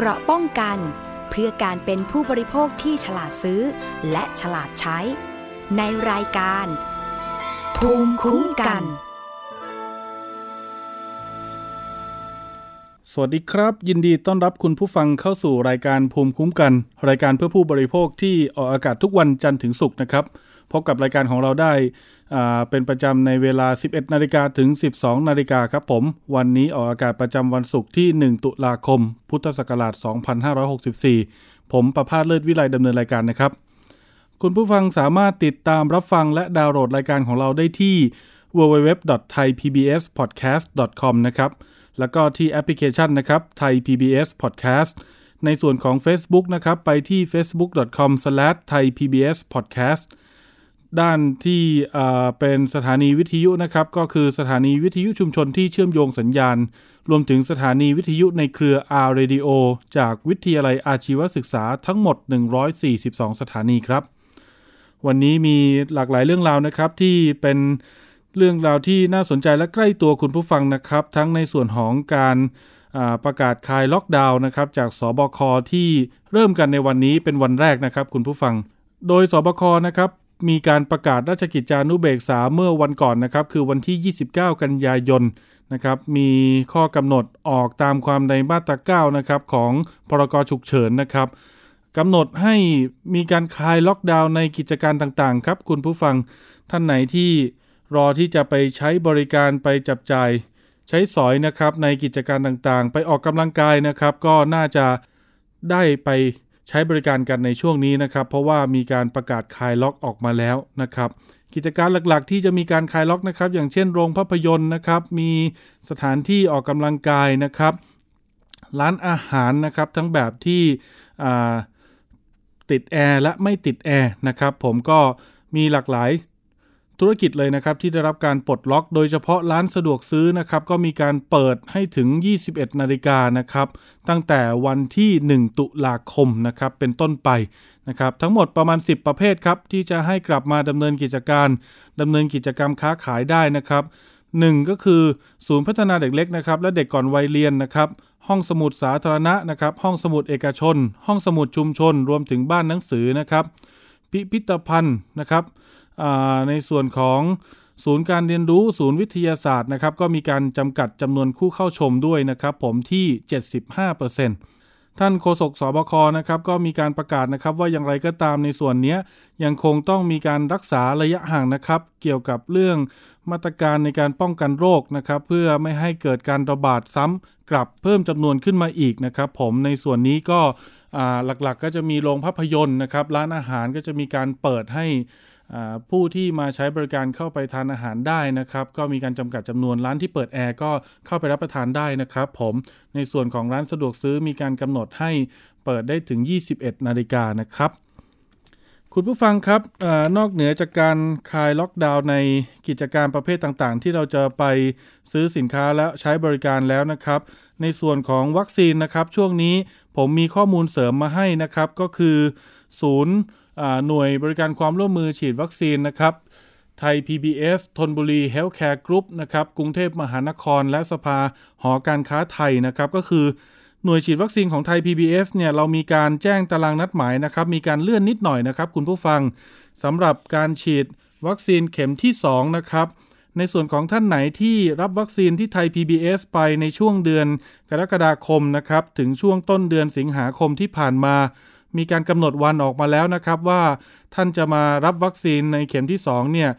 เกราะป้องกัน เพื่อการเป็นผู้บริโภคที่ฉลาดซื้อ และฉลาดใช้ ในรายการ ภูมิคุ้มกัน สวัสดีครับ ยินดีต้อนรับคุณผู้ฟังเข้าสู่รายการภูมิคุ้มกัน รายการเพื่อผู้บริโภคที่ออกอากาศทุกวันจันทร์ถึงศุกร์นะครับ พบกับรายการของเราได้ เป็นประจำในเวลา 11 นาฬิกาถึง 12 นาฬิกาครับผม วันนี้ออกอากาศประจำวันศุกร์ที่ 1 ตุลาคม พุทธศักราช 2564 ผมประพาสเลิศวิไลดำเนินรายการนะครับ คุณผู้ฟังสามารถติดตามรับฟังและดาวน์โหลดรายการของเราได้ที่ www.thaipbspodcast.com นะครับแล้วก็ที่แอปพลิเคชันนะครับ Thai PBS Podcast ในส่วนของ Facebook นะครับ ไปที่ facebook.com/thaipbspodcast ด้านที่เป็นสถานีวิทยุนะครับ ก็คือสถานีวิทยุชุมชนที่เชื่อมโยงสัญญาณ รวมถึงสถานีวิทยุในเครือ R Radio จากวิทยาลัยอาชีวศึกษาทั้งหมด 142 สถานีครับ วันนี้มีหลากหลายเรื่องราวนะครับที่เป็นเรื่องราวที่น่าสนใจและใกล้ตัวคุณผู้ฟังนะครับ ทั้งในส่วนของการประกาศคลายล็อกดาวน์นะครับ จากสบคที่เริ่มกันในวันนี้เป็นวันแรกนะครับ คุณผู้ฟัง โดยสบคนะครับ มีการประกาศราชกิจจานุเบกษาเมื่อวันก่อนนะครับ คือวันที่ 29 กันยายนนะครับ มีข้อกำหนดออกตามความในมาตรา9นะครับของพรกฉุกเฉินนะครับกำหนดให้มีการคลายล็อกดาวน์ในกิจการต่างๆ ครับ คุณผู้ฟังท่านไหนที่รอที่จะไปใช้บริการไปจับจ่าย ใช้สอยนะครับในกิจการต่างๆ ไปออกกำลังกายนะครับ ก็น่าจะได้ไป ใช้บริการกันในช่วงนี้นะครับ เพราะว่ามีการประกาศคลายล็อกออกมาแล้วนะครับ กิจการหลักๆ ที่จะมีการคลายล็อกนะครับ อย่างเช่นโรงภาพยนตร์นะครับ มีสถานที่ออกกำลังกายนะครับ ร้านอาหารนะครับทั้งแบบที่ติดแอร์และไม่ติดแอร์นะครับ ผมก็มีหลากหลาย ธุรกิจเลยนะครับที่ได้รับการปลดล็อก โดยเฉพาะร้านสะดวกซื้อนะครับก็มีการเปิดให้ถึง 21 นาฬิกานะครับตั้งแต่วันที่ 1 ตุลาคมนะครับเป็นต้นไปนะครับทั้งหมดประมาณ 10 ประเภทครับที่จะให้กลับมาดำเนินกิจการดำเนินกิจกรรมค้าขายได้นะครับหนึ่งก็คือศูนย์พัฒนาเด็กเล็กนะครับและเด็กก่อนวัยเรียนนะครับห้องสมุดสาธารณะนะครับห้องสมุดเอกชน ห้องสมุดชุมชน รวมถึงบ้านหนังสือนะครับพิพิธภัณฑ์นะครับ ในส่วนของศูนย์การเรียนรู้ศูนย์วิทยาศาสตร์นะครับก็มีการจำกัดจำนวนคู่เข้าชมด้วยนะครับผมที่ 75%ท่านโฆษกสบคนะครับก็มีการประกาศนะครับว่าอย่างไรก็ตามในส่วนนี้ยังคงต้องมีการรักษาระยะห่างนะครับ เกี่ยวกับเรื่องมาตรการในการป้องกันโรคนะครับเพื่อไม่ให้เกิดการระบาดซ้ำกลับเพิ่มจำนวนขึ้นมาอีกนะครับผมในส่วนนี้ก็หลักๆก็จะมีโรงภาพยนตร์นะครับร้านอาหารก็จะมีการเปิดให้ ผู้ที่มาใช้บริการเข้าไปทานอาหารได้นะครับ ก็มีการจำกัดจำนวนร้านที่เปิดแอร์ก็เข้าไปรับประทานได้นะครับผมในส่วนของร้านสะดวกซื้อมีการกำหนดให้เปิดได้ถึง 21 นาฬิกานะครับคุณผู้ฟังครับอนอกเหนือจากการคลายล็อกดาวน์ในกิจการประเภทต่างๆ ที่เราจะไปซื้อสินค้าและใช้บริการแล้วนะครับ ในส่วนของวัคซีนนะครับ ช่วงนี้ผมมีข้อมูลเสริมมาให้นะครับ ก็คือศูนย์ หน่วยบริการความร่วมมือฉีดวัคซีนนะครับไทย PBS ธนบุรีเฮลท์แคร์กรุ๊ปนะครับ กรุงเทพมหานคร และสภาหอการค้าไทยนะครับ ก็คือหน่วยฉีดวัคซีนของไทย PBS เนี่ย เรามีการแจ้งตารางนัดหมายนะครับ มีการเลื่อนนิดหน่อยนะครับคุณผู้ฟังสำหรับการฉีดวัคซีนเข็มที่ 2 นะครับ ในส่วนของท่านไหนที่รับวัคซีนที่ไทย PBS ไปในช่วงเดือนกรกฎาคมนะครับ ถึงช่วงต้นเดือนสิงหาคมที่ผ่านมา มีการกำหนดวันออกมาแล้วนะครับว่าท่านจะมารับวัคซีนในเข็มที่2เนี่ย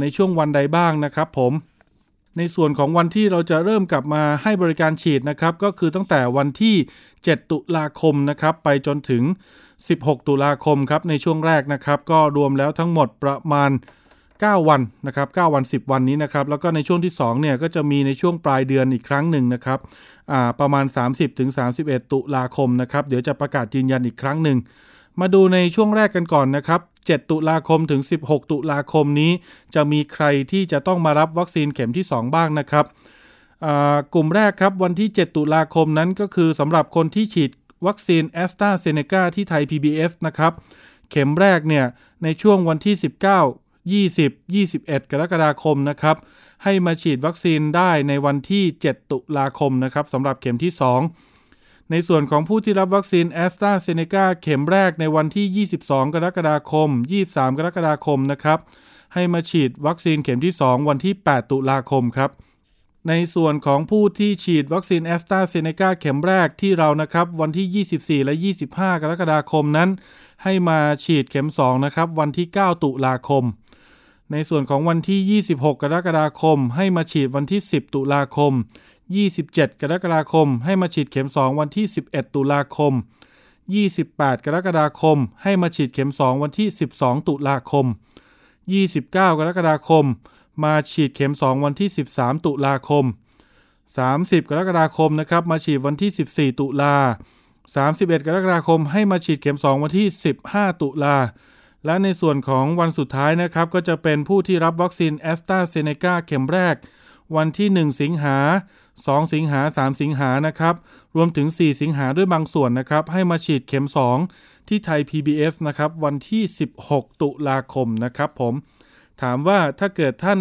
ในช่วงวันใดบ้างนะครับผมในส่วนของวันที่เราจะเริ่มกลับมาให้บริการฉีดนะครับ ก็คือตั้งแต่วันที่ 7 ตุลาคมนะครับ ไปจนถึง 16 ตุลาคมครับในช่วงแรกนะครับ ก็รวมแล้วทั้งหมดประมาณ 9 วันนะครับ 9 วัน 10 วันนี้นะครับ แล้วก็ในช่วงที่2เนี่ยก็จะมีในช่วงปลายเดือนอีกครั้งหนึ่งนะครับ ประมาณ 30-31 ตุลาคมนะครับ เดี๋ยวจะประกาศยืนยันอีกครั้งหนึ่ง มาดูในช่วงแรกกันก่อนนะครับ 7 ตุลาคมถึง 16 ตุลาคมนี้ จะมีใครที่จะต้องมารับวัคซีนเข็มที่ 2 บ้างนะครับ กลุ่มแรกครับวันที่ 7 ตุลาคมนั้นก็คือสำหรับคนที่ฉีดวัคซีนแอสตราเซเนกาที่ไทย PBS นะครับ เข็มแรกเนี่ยในช่วงวันที่ 19 20 21 กรกฎาคมนะครับ ให้มาฉีดวัคซีนได้ในวันที่ 7 ตุลาคมนะครับสำหรับเข็มที่ในส่วนของผู้ที่รับวัคซีนแอสตราเซเนกาเข็มแรกในวันที่ 22 กรกฎาคม 23 กรกฎาคมนะครับให้มาฉีดวัคซีนเข็มที่ 2 วันที่ 8 ตุลาคมครับในส่วนของผู้ที่ฉีดวัคซีนแอสตราเซเนกาเข็มแรกที่เรานะครับวันที่ 24 และ 25 กรกฎาคมนั้น ให้มาฉีดเข็ม 2 นะครับ วันที่ 9 ตุลาคม ในส่วนของวันที่ 26 กรกฎาคม ให้มาฉีดวันที่ 10 ตุลาคม 27 กรกฎาคม ให้มาฉีดเข็ม 2 วันที่ 11 ตุลาคม 28 กรกฎาคม ให้มาฉีดเข็ม 2 วันที่ 12 ตุลาคม 29 กรกฎาคม มาฉีดเข็ม 2 วันที่ 13 ตุลาคม 30 กรกฎาคมนะครับ มาฉีดวันที่ 14 ตุลา31 กรกฎาคม ให้มาฉีดเข็ม 2 วันที่ 15 ตุลา และในส่วนของวันสุดท้ายนะครับก็จะเป็นผู้ที่รับวัคซีนแอสตราเซเนกาเข็มแรก วันที่ 1 สิงหา 2 สิงหา 3 สิงหานะครับ รวมถึง 4 สิงหาด้วยบางส่วนนะครับ ให้มาฉีดเข็ม 2 ที่ไทย PBS นะครับ วันที่ 16 ตุลาคมนะครับผม ถามว่าถ้าเกิดท่าน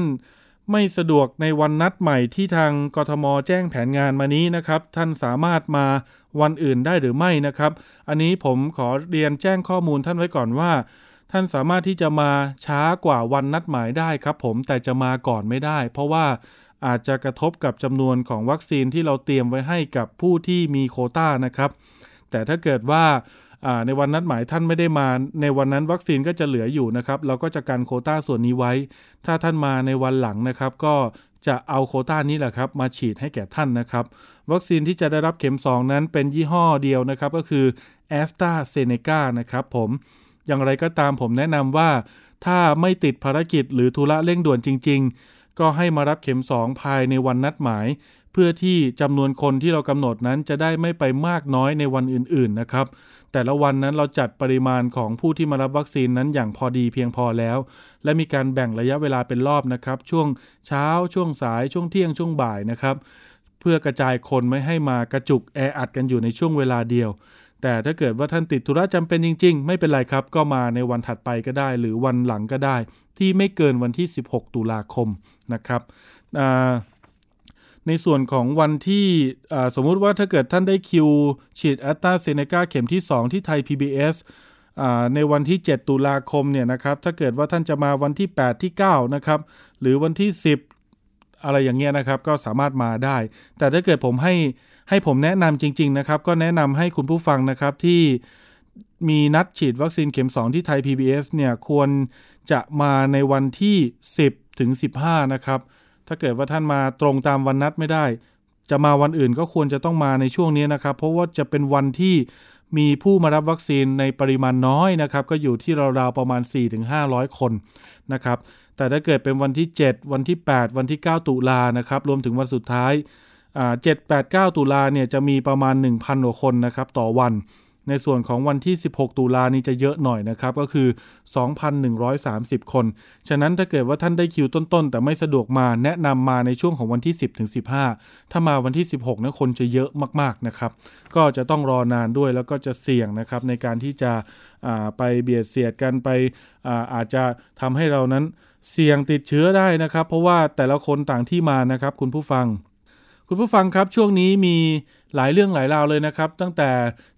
ไม่สะดวกในวันนัดใหม่ที่ทางกทมแจ้งแผนงานมานี้นะครับ ท่านสามารถมาวันอื่นได้หรือไม่นะครับ อันนี้ผมขอเรียนแจ้งข้อมูลท่านไว้ก่อนว่า ท่านสามารถที่จะมาช้ากว่าวันนัดหมายได้ครับผมแต่จะมาก่อนไม่ได้ เพราะว่าอาจจะกระทบกับจำนวนของวัคซีนที่เราเตรียมไว้ให้กับผู้ที่มีโคต้านะครับ แต่ถ้าเกิดว่าในวันนัดหมายท่านไม่ได้มา ในวันนั้นวัคซีนก็จะเหลืออยู่นะครับ เราก็จะกันโคต้าส่วนนี้ไว้ ถ้าท่านมาในวันหลังนะครับ ก็จะเอาโคต้านี้แหละครับ มาฉีดให้แก่ท่านนะครับ วัคซีนที่จะได้รับเข็ม 2 นั้นเป็นยี่ห้อเดียวนะครับ ก็คือ a s t r a z เซ e c a นะครับผม อย่างไรก็ตามผมแนะนำว่า ถ้าไม่ติดภารกิจหรือธุระเร่งด่วนจริง ๆ ก็ให้มารับเข็ม 2 ภายในวันนัดหมาย เพื่อที่จำนวนคนที่เรากำหนดนั้นจะได้ไม่ไปมากน้อยในวันอื่น ๆ นะครับ แต่ละวันนั้นเราจัดปริมาณของผู้ที่มารับวัคซีนนั้นอย่างพอดีเพียงพอแล้ว และมีการแบ่งระยะเวลาเป็นรอบนะครับ ช่วงเช้า ช่วงสาย ช่วงเที่ยง ช่วงบ่ายนะครับ เพื่อกระจายคนไม่ให้มากระจุกแออัดกันอยู่ในช่วงเวลาเดียว แต่ถ้าเกิดว่าท่านติดธุระจำเป็นจริง ๆ ไม่เป็นไรครับ ก็มาในวันถัดไปก็ได้ หรือวันหลังก็ได้ ที่ไม่เกินวันที่ 16 ตุลาคมนะครับในส่วนของวันที่สมมุติว่าถ้าเกิดท่านได้คิวฉีดแอตตาเซเนกาเข็มที่ 2 ที่ไทย PBS ในวันที่ 7 ตุลาคมเนี่ยนะครับถ้าเกิดว่าท่านจะมาวันที่ 8 ที่ 9 นะครับ หรือวันที่ 10 อะไรอย่างเงี้ยนะครับ ก็สามารถมาได้ แต่ถ้าเกิดผมให้ ให้ผมแนะนำจริง ๆ นะครับ ก็แนะนำให้คุณผู้ฟังนะครับที่มีนัดฉีดวัคซีนเข็ม 2 ที่ไทย PBS เนี่ยควรจะมาในวันที่ 10 ถึง 15 นะครับ ถ้าเกิดว่าท่านมาตรงตามวันนัดไม่ได้ จะมาวันอื่นก็ควรจะต้องมาในช่วงนี้นะครับ เพราะว่าจะเป็นวันที่มีผู้มารับวัคซีนในปริมาณน้อยนะครับ ก็อยู่ที่ราวๆประมาณ 4-500 คนนะครับแต่ถ้าเกิดเป็นวันที่ 7 วันที่ 8 วันที่ 9 ตุลานะครับ รวมถึงวันสุดท้าย เจ็ดแปดเก้าตุลาเนี่ยจะมีประมาณ 1,000กว่าคนนะครับต่อวัน ในส่วนของวันที่ 16 ตุลานี้จะเยอะหน่อยนะครับ ก็คือ 2,130 คน ฉะนั้นถ้าเกิดว่าท่านได้คิวต้นๆ แต่ไม่สะดวกมาแนะนำมาในช่วงของวันที่ 10ถึง15 ถ้ามาวันที่ 16นะคนจะเยอะมากๆนะครับ ก็จะต้องรอนานด้วยแล้วก็จะเสี่ยงนะครับในการที่จะไปเบียดเสียดกันไปอาอาจจะทำให้เรานั้นเสี่ยงติดเชื้อได้นะครับ เพราะว่าแต่ละคนต่างที่มานะครับคุณผู้ฟัง คุณผู้ฟังครับช่วงนี้มีหลายเรื่องหลายราวเลยนะครับ ตั้งแต่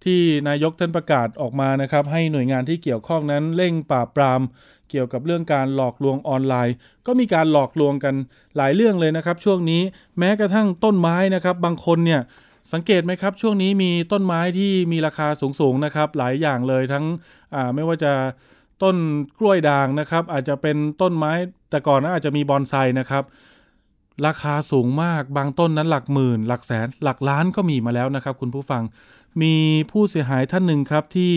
ที่นายกท่านประกาศออกมานะครับ ให้หน่วยงานที่เกี่ยวข้องนั้นเร่งปราบปราม เกี่ยวกับเรื่องการหลอกลวงออนไลน์ ก็มีการหลอกลวงกันหลายเรื่องเลยนะครับ ช่วงนี้แม้กระทั่งต้นไม้นะครับ บางคนเนี่ยสังเกตไหมครับ ช่วงนี้มีต้นไม้ที่มีราคาสูงๆนะครับ หลายอย่างเลยทั้งไม่ว่าจะต้นกล้วยด่างนะครับ อาจจะเป็นต้นไม้แต่ก่อนนะอาจจะมีบอนไซนะครับ ราคาสูงมากบางต้นนั้นหลักหมื่น หลักแสน หลักล้านก็มีมาแล้วนะครับ คุณผู้ฟังมีผู้เสียหายท่านหนึ่งครับที่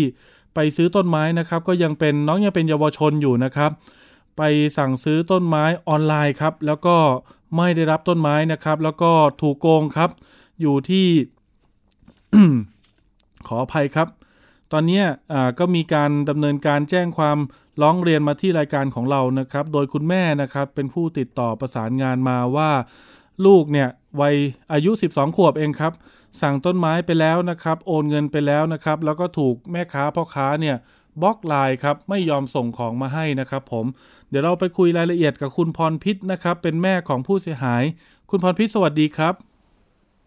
ไปซื้อต้นไม้นะครับ ก็ยังเป็นน้องยังเป็นเยาวชนอยู่นะครับ ไปสั่งซื้อต้นไม้ออนไลน์ครับ แล้วก็ไม่ได้รับต้นไม้นะครับ แล้วก็ถูกโกงครับ อยู่ที่ ขออภัยครับ ตอนนี้ก็มีการดำเนินการแจ้งความ ร้องเรียนมาที่รายการของเรานะครับ โดยคุณแม่นะครับเป็นผู้ติดต่อประสานงานมาว่า ลูกเนี่ยวัยอายุ 12 ขวบเองครับ สั่งต้นไม้ไปแล้วนะครับ โอนเงินไปแล้วนะครับ แล้วก็ถูกแม่ค้าพ่อค้าเนี่ยบล็อกไลน์ครับไม่ยอมส่งของมาให้นะครับผมเดี๋ยวเราไปคุยรายละเอียดกับคุณพรพิศนะครับ เป็นแม่ของผู้เสียหาย คุณพรพิศสวัสดีครับ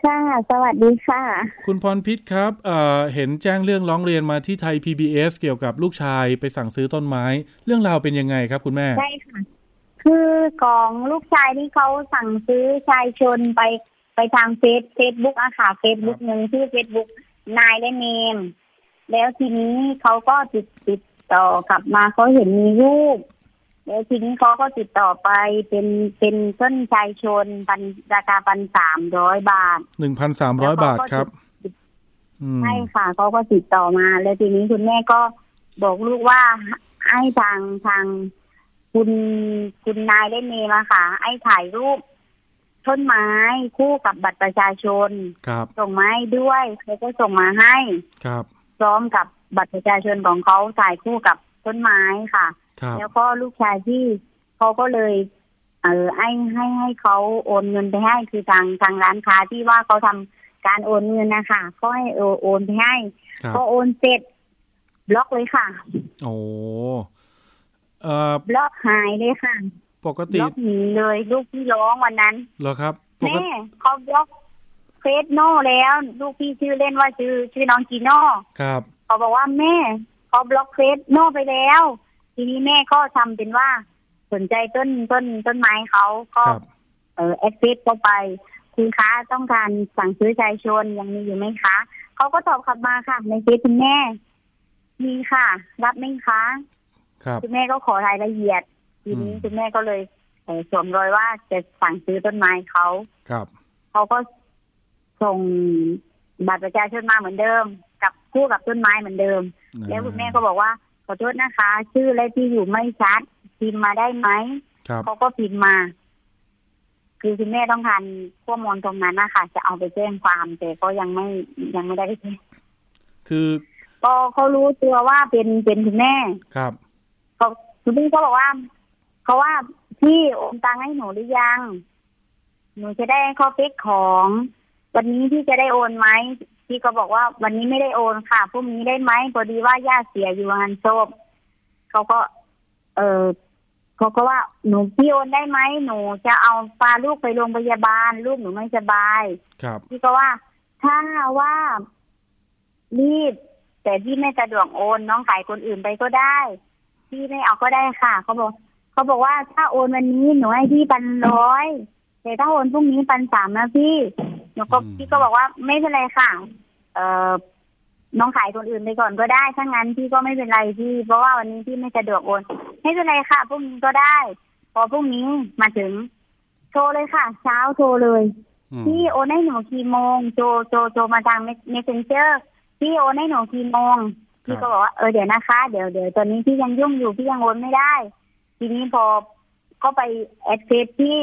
ค่ะ สวัสดีค่ะ คุณพรพิศครับเห็นแจ้งเรื่องร้องเรียนมาที่ไทย PBS เกี่ยวกับลูกชายไปสั่งซื้อต้นไม้ เรื่องราวเป็นยังไงครับคุณแม่ ใช่ค่ะ คือของลูกชายที่เขาสั่งซื้อชายชนไปไปทางเฟซเฟซบุ๊กอะค่ะเฟซบุ๊กหนึ่งชื่อเฟซบุ๊กนายและเนม แล้วทีนี้เขาก็ติดติดต่อกลับมาเขาเห็นมีรูป แล้วทีนี้เขาก็ติดต่อไปเป็นเป็นต้นชายชนปันราคาปันสามร้อยบาทหนึ่งพันสามร้อยบาทครับใช่ค่ะเขาก็ติดต่อมา แล้วทีนี้คุณแม่ก็บอกลูกว่าให้ทางทางคุณคุณนายได้เมมาค่ะให้ถ่ายรูปต้นไม้คู่กับบัตรประชาชนครับส่งมาให้ด้วยเขาก็ส่งมาให้ ครับพร้อมกับบัตรประชาชนของเขาถ่ายคู่กับต้นไม้ค่ะครับ แล้วก็ลูกชายที่เขาก็เลยเออให้ให้ให้เขาโอนเงินไปให้คือทางทางร้านค้าที่ว่าเขาทำการโอนเงินนะคะก็ให้โอโอนไปให้ครับพอโอนเสร็จบล็อกเลยค่ะ โอ้เอ่อบล็อกหายเลยค่ะ ปกติบล็อกหนีเลยลูกพี่ร้องวันนั้นเหรอครับปกติแม่เขาบล็อกเฟซโน่แล้ว ลูกพี่ชื่อเล่นว่าชื่อชื่อน้องจีโน่ครับเขาบอกว่าแม่เขาบล็อกเฟซโน่ไปแล้ว ทีนี้แม่ก็ทำเป็นว่าสนใจต้นต้นต้นไม้เขาก็ครับเออแอดเฟซเข้าไปคุณคะต้องการสั่งซื้อชายชนยังมีอยู่ไหมคะเขาก็ตอบกลับมาค่ะ ในเฟซคุณแม่ มีค่ะ รับไหมคะครับคุณแม่ก็ขอรายละเอียด ทีนี้อืมคุณแม่ก็เลยเอ่อสวมรอยว่าจะสั่งซื้อต้นไม้เขาครับเขาก็ส่งบัตรประชาชนมาเหมือนเดิม กับคู่กับต้นไม้เหมือนเดิม แล้วคุณแม่ก็บอกว่าข อโทษนะคะ ชื่อและที่อยู่ไม่ชัดพิมพ์มาได้ไหมครับเขาก็พิมพ์มา คือคุณแม่ต้องการข้อมูลตรงนั้นนะคะจะเอาไปแจ้งความแต่ก็ยังไม่ยังไม่ได้ไปแจ้งคือก็เขารู้ตัวว่าเป็นเป็นคุณแม่ครับเขาคุณพี่ก็บอกว่าเขาว่าพี่โอนตังค์ให้หนูหรือยัง หนูจะได้ข้อเป๊กของ วันนี้พี่จะได้โอนไหม พี่ก็บอกว่าวันนี้ไม่ได้โอนค่ะพรุ่งนี้ได้ไหมพอดีว่าญาติเสียอยู่งานศพเขาก็ เออเขาก็ว่าหนูพี่โอนได้ไหมหนูจะเอาพาลูกไปโรงพยาบาล ลูกหนูไม่สบายครับพี่ก็ว่า ถ้าว่ารีบแต่พี่ไม่สะดวกโอนน้องขายคนอื่นไปก็ได้ พี่ไม่เอาก็ได้ค่ะเขาบอกเขาบอกว่าถ้าโอนวันนี้หนูให้พี่พันร้อยแต่ถ้าโอนพรุ่งนี้พันสามนะพี่หนูก็อืมพี่ก็บอกว่าไม่เป็นไรค่ะเออ น้องขายคนอื่นไปก่อนก็ได้ ถ้างั้นพี่ก็ไม่เป็นไรพี่ เพราะว่าวันนี้พี่ไม่สะดวกโอน ไม่เป็นไรค่ะพรุ่งนี้ก็ได้ พอพรุ่งนี้มาถึง โทรเลยค่ะ เช้าโทรเลยอืมพี่โอนให้หนูกี่โมง โจโจโจมาทางเมสเซนเจอร์ พี่โอนให้หนูกี่โมง พี่ก็บอกว่าเออเดี๋ยวนะคะ เดี๋ยวเดี๋ยวตอนนี้พี่ยังยุ่งอยู่พี่ยังโอนไม่ได้ ทีนี้พอก็ไปแอดเฟซพี่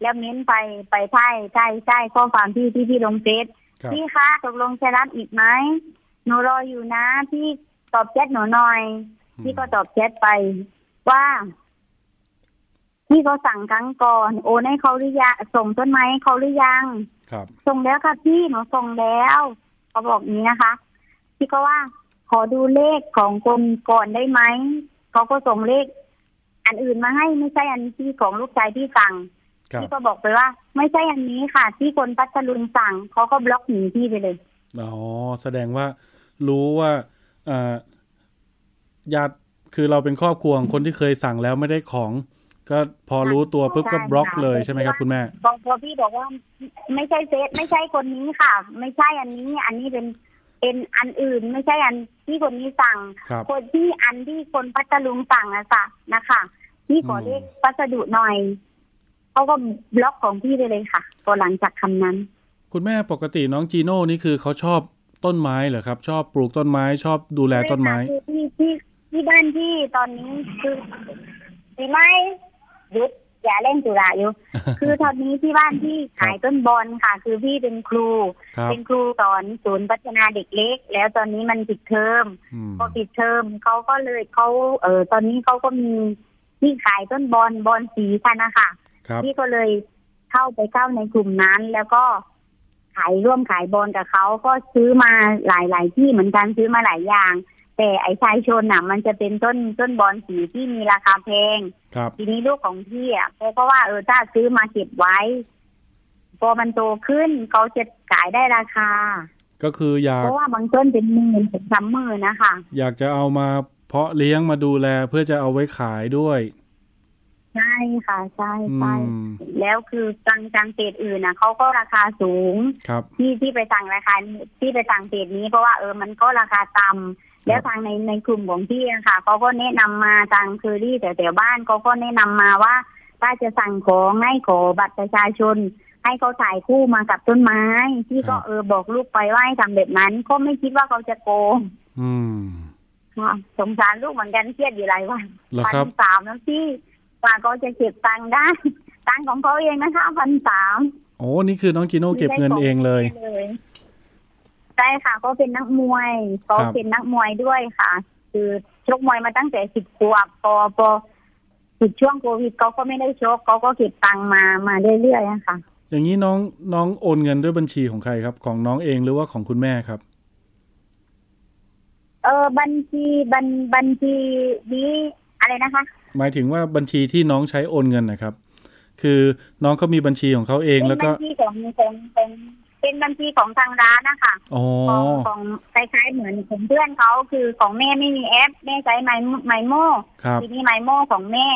แล้วเม้นไปไปใช่ใช่ใช่ข้อความที่ที่พี่ลงเฟซครับ พี่คะตกลงจะรับอีกไหมหนูรออยู่นะ พี่ตอบแชทหนูหน่อย พี่ก็ตอบแชทไป ว่าพี่ก็สั่งครั้งก่อน โอนให้เขาหรือยังส่งต้นไม้ให้เขาหรือยังครับ ส่งแล้วค่ะพี่หนูส่งแล้วเขาบอกอย่างนี้นะคะ พี่ก็ว่า ขอดูเลขของคนก่อนได้ไหมเขาก็ส่งเลข อันอื่นมาให้ไม่ใช่อันที่ของลูกชายที่สั่งครับ พี่ก็บอกไปว่า ไม่ใช่อันนี้ค่ะ ที่คนพัทลุงสั่งเขาก็บล็อกหนีพี่ไปเลยอ๋อแสดงว่ารู้ว่าอ่าญาติคือเราเป็นครอบครัวของคนที่เคยสั่งแล้วไม่ได้ของ ก็พอรู้ตัวปุ๊บก็ใช่บล็อกค่ะเลยใช่ไหมครับคุณแม่พอพอพี่บอกว่าไม่ใช่เฟซไม่ใช่คนนี้ค่ะ ไม่ใช่อันนี้ อันนี้เป็นเป็นอันอื่นไม่ใช่อันที่คนนี้สั่งครับคนที่อันที่คนพัทลุงสั่งนะจ๊ะนะคะพี่ขอเลขพัสดุหน่อย เขาก็บล็อกของพี่ไปเลยค่ะพอหลังจากคำนั้น คุณแม่ปกติน้องจีโน่นี่คือเขาชอบต้นไม้เหรอครับ ชอบปลูกต้นไม้ชอบดูแลต้นไม้คือที่ที่ที่บ้านที่ตอนนี้คือสีไม้หยุดอย่าเล่นจุฬาอยู่ คือตอนนี้ที่บ้านที่ขายต้นบอลค่ะ คือพี่เป็นครูครับเป็นครูสอนศูนย์พัฒนาเด็กเล็ก แล้วตอนนี้มันปิดเทอมอืมพอปิดเทอมเขาก็เลยเขาเออตอนนี้เขาก็มีที่ขายต้นบอลบอลสีกันนะคะครับ พี่ก็เลยเข้าไปเข้าในกลุ่มนั้น แล้วก็ขายร่วมขายบอลกับเขาก็ซื้อมาหลายๆที่เหมือนกันซื้อมาหลายอย่าง แต่ไอ้ชายชนน่ะ มันจะเป็นต้นต้นบอลสีที่มีราคาแพงครับทีนี้ลูกของพี่อะเขาก็ว่าเออถ้าซื้อมาเก็บไว้พพอมันโตขึ้นเขาจะขายได้ราคา ก็คืออยากเพราะว่าบางต้นเป็นหมื่นเป็นสามหมื่นนะคะอยากจะเอามาเพาะเลี้ยงมาดูแลเพื่อจะเอาไว้ขายด้วย ใช่ค่ะใช่อืใช่มแล้วคือจังจังเศษอื่นนะเขาก็ราคาสูงครับที่ที่ไปสั่งราคาที่ไปสั่งเศษนี้เพราะว่าเออมันก็ราคาต่ำแล้วทางในในกลุ่มของพี่อะค่ะเขาก็แนะนำมาทางเคอรี่แต่แต่บ้านเขาก็แนะนำมาว่าถ้าจะสั่งของให้ขอบัตรประชาชน ให้เขาถ่ายคู่มากับต้นไม้ ที่ก็เออบอกลูกไปว่าให้ทำแบบนั้น ก็ไม่คิดว่าเขาจะโกงอืมค่ะสงสารลูกเหมือนกันเครียดอยู่หลายวันเหรอพัครับสามแล้วพี่ กว่าเขาจะเก็บตังค์ได้ ตังค์ของเขาเองนะคะพันสามโอ้นี่คือน้องจีโน่เก็บเงินเองเลยใช่ค่ะเขาเป็นนักมวยเขาครับเป็นนักมวยด้วยค่ะ คือชกมวยมาตั้งแต่สิบขวบพอพอถึงช่วงโควิดเขาก็ไม่ได้ชกเขาก็เก็บตังค์มามาเรื่อยๆอะค่ะอย่างนี้น้องน้องโอนเงินด้วยบัญชีของใครครับ ของน้องเองหรือว่าของคุณแม่ครับ เออบัญชีบัญบัญชีนี้อะไรนะคะ หมายถึงว่าบัญชีที่น้องใช้โอนเงินนะครับ คือน้องเขามีบัญชีของเขาเองแล้วก็เป็นบัญชีของของของเป็นบัญชีของทางร้านนะคะอ๋อของของคล้ายๆเหมือนของเพื่อนเขาคือของแม่ไม่มีแอปแม่ใช้ไมไมโมครับทีนี้ไมโมของแม่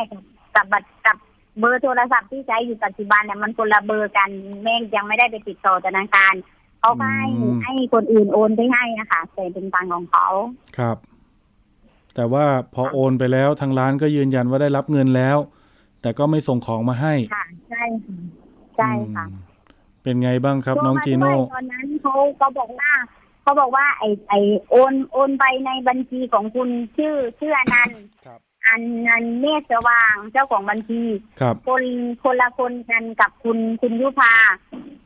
กับบัตรกับเบอร์โทรศัพท์ที่ใช้อยู่ปัจจุบันเนี่ยมันคนละเบอร์กันแม่ยังไม่ได้ไปติดต่อธนาคารเขาก็ให้อืมให้คนอื่นโอนไปให้นะคะแต่เป็นตังค์ของเขาครับ แต่ว่าพอโอนไปแล้วทางร้านก็ยืนยันว่าได้รับเงินแล้ว แต่ก็ไม่ส่งของมาให้ค่ะใช่ค่ะใช่ค่ะอืมเป็นไงบ้างครับน้องโทรมาจีโน่ด้วยตอนนั้นเขาเขาบอกว่าเขาบอกว่า ไอไอโอนโอนไปในบัญชีของคุณชื่อชื่ออนันต์ครับอันนันต์เมฆสว่างเจ้าของบัญชีครับคนคนละคนกันกับคุณคุณยุพา